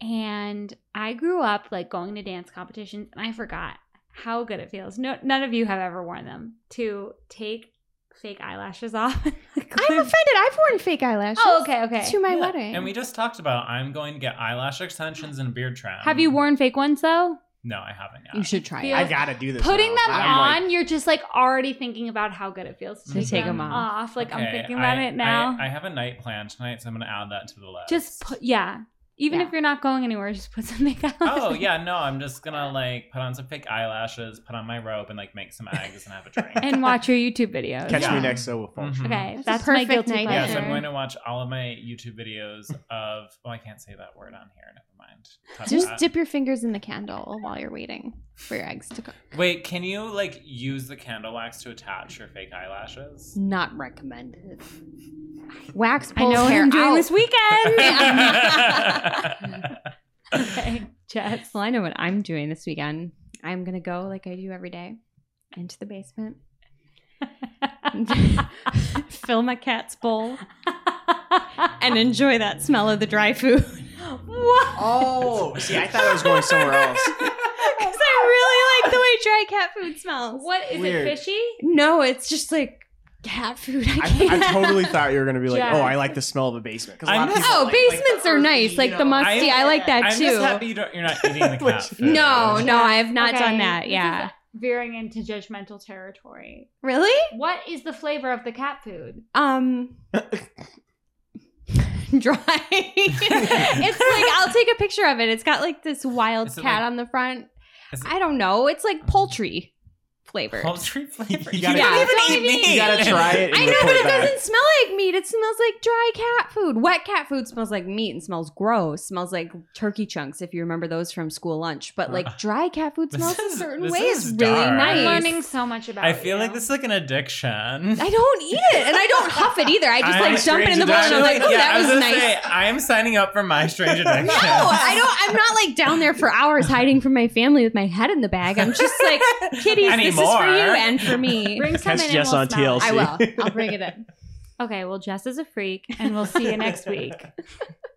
And I grew up like going to dance competitions and I forgot how good it feels. No none of you have ever worn them to take fake eyelashes off. I'm offended. I've worn fake eyelashes. Oh, okay, okay. To my Yeah, wedding. And we just talked about I'm going to get eyelash extensions and a beard trim. Have you worn fake ones though? No, I haven't yet. you should try Feel- it. I gotta do this. putting now. them I'm like- on, you're just like already thinking about how good it feels to, To take, take them, them off. Like I'm thinking about I- it now. I, I have a night plan tonight, so I'm going to add that to the list. just put, yeah. Even Yeah. if you're not going anywhere, just put some makeup. Oh yeah, no, I'm just gonna like put on some fake eyelashes, put on my robe, and like make some eggs and have a drink. and watch your YouTube videos. Catch Yeah. me next so we'll function. Mhm. Okay, That's a that's, my perfect guilty night Yeah, so I'm going to watch all of my YouTube videos of. Oh, I can't say that word on here. Never mind. Touch Just dip your fingers in the candle while you're waiting for your eggs to cook. Wait, can you like use the candle wax to attach your fake eyelashes? Not recommended. Wax pulls I know what hair I'm doing out. this weekend. okay, Jess. Well, I know what I'm doing this weekend. I'm gonna go like I do every day into the basement, fill my cat's bowl, and enjoy that smell of the dry food. What? Oh, see, I thought I was going somewhere else. Because I really like the way dry cat food smells. What is Weird. it? Fishy? No, it's just like cat food. I I. I totally thought you were gonna be like, Jack. oh, I like the smell of the basement. 'Cause a lot I'm of just- people oh, like- like the basements are earthy, nice, you like the know- musty. I, like that I'm too. just happy you don't, you're not eating the cat Which- food. no, no, I have not Okay, done that. this Yeah. is veering into judgmental territory. Really? What is the flavor of the cat food? Um. dry. it's like I'll take a picture of it. It's got like this wild Is it cat like- on the front. Is it- I don't know. It's like poultry flavored. Poultry flavor. You You, gotta- don't Yeah, even that's what I eat mean. meat. You gotta try it. I know, but it back. doesn't smell like meat. It smells like dry cat food. Wet cat food smells like meat and smells gross. Smells like turkey chunks if you remember those from school lunch. But like uh-huh. dry cat food smells is- a certain this way. is It's really dark. nice. I'm learning so much about I feel you. like this is like an addiction. I don't eat it and I don't huff it either. I just I'm like dump it in the bowl and I'm like, oh, addiction. that I was gonna nice. Say, I'm signing up for my strange addiction. No, I don't. I'm not like down there for hours hiding from my family with my head in the bag. I'm just like, kiddies, this is for you and for me. Bring some Catch in Jess and we'll on smell it. TLC. I will. I'll bring it in. Okay, well, Jess is a freak, and we'll see you next week.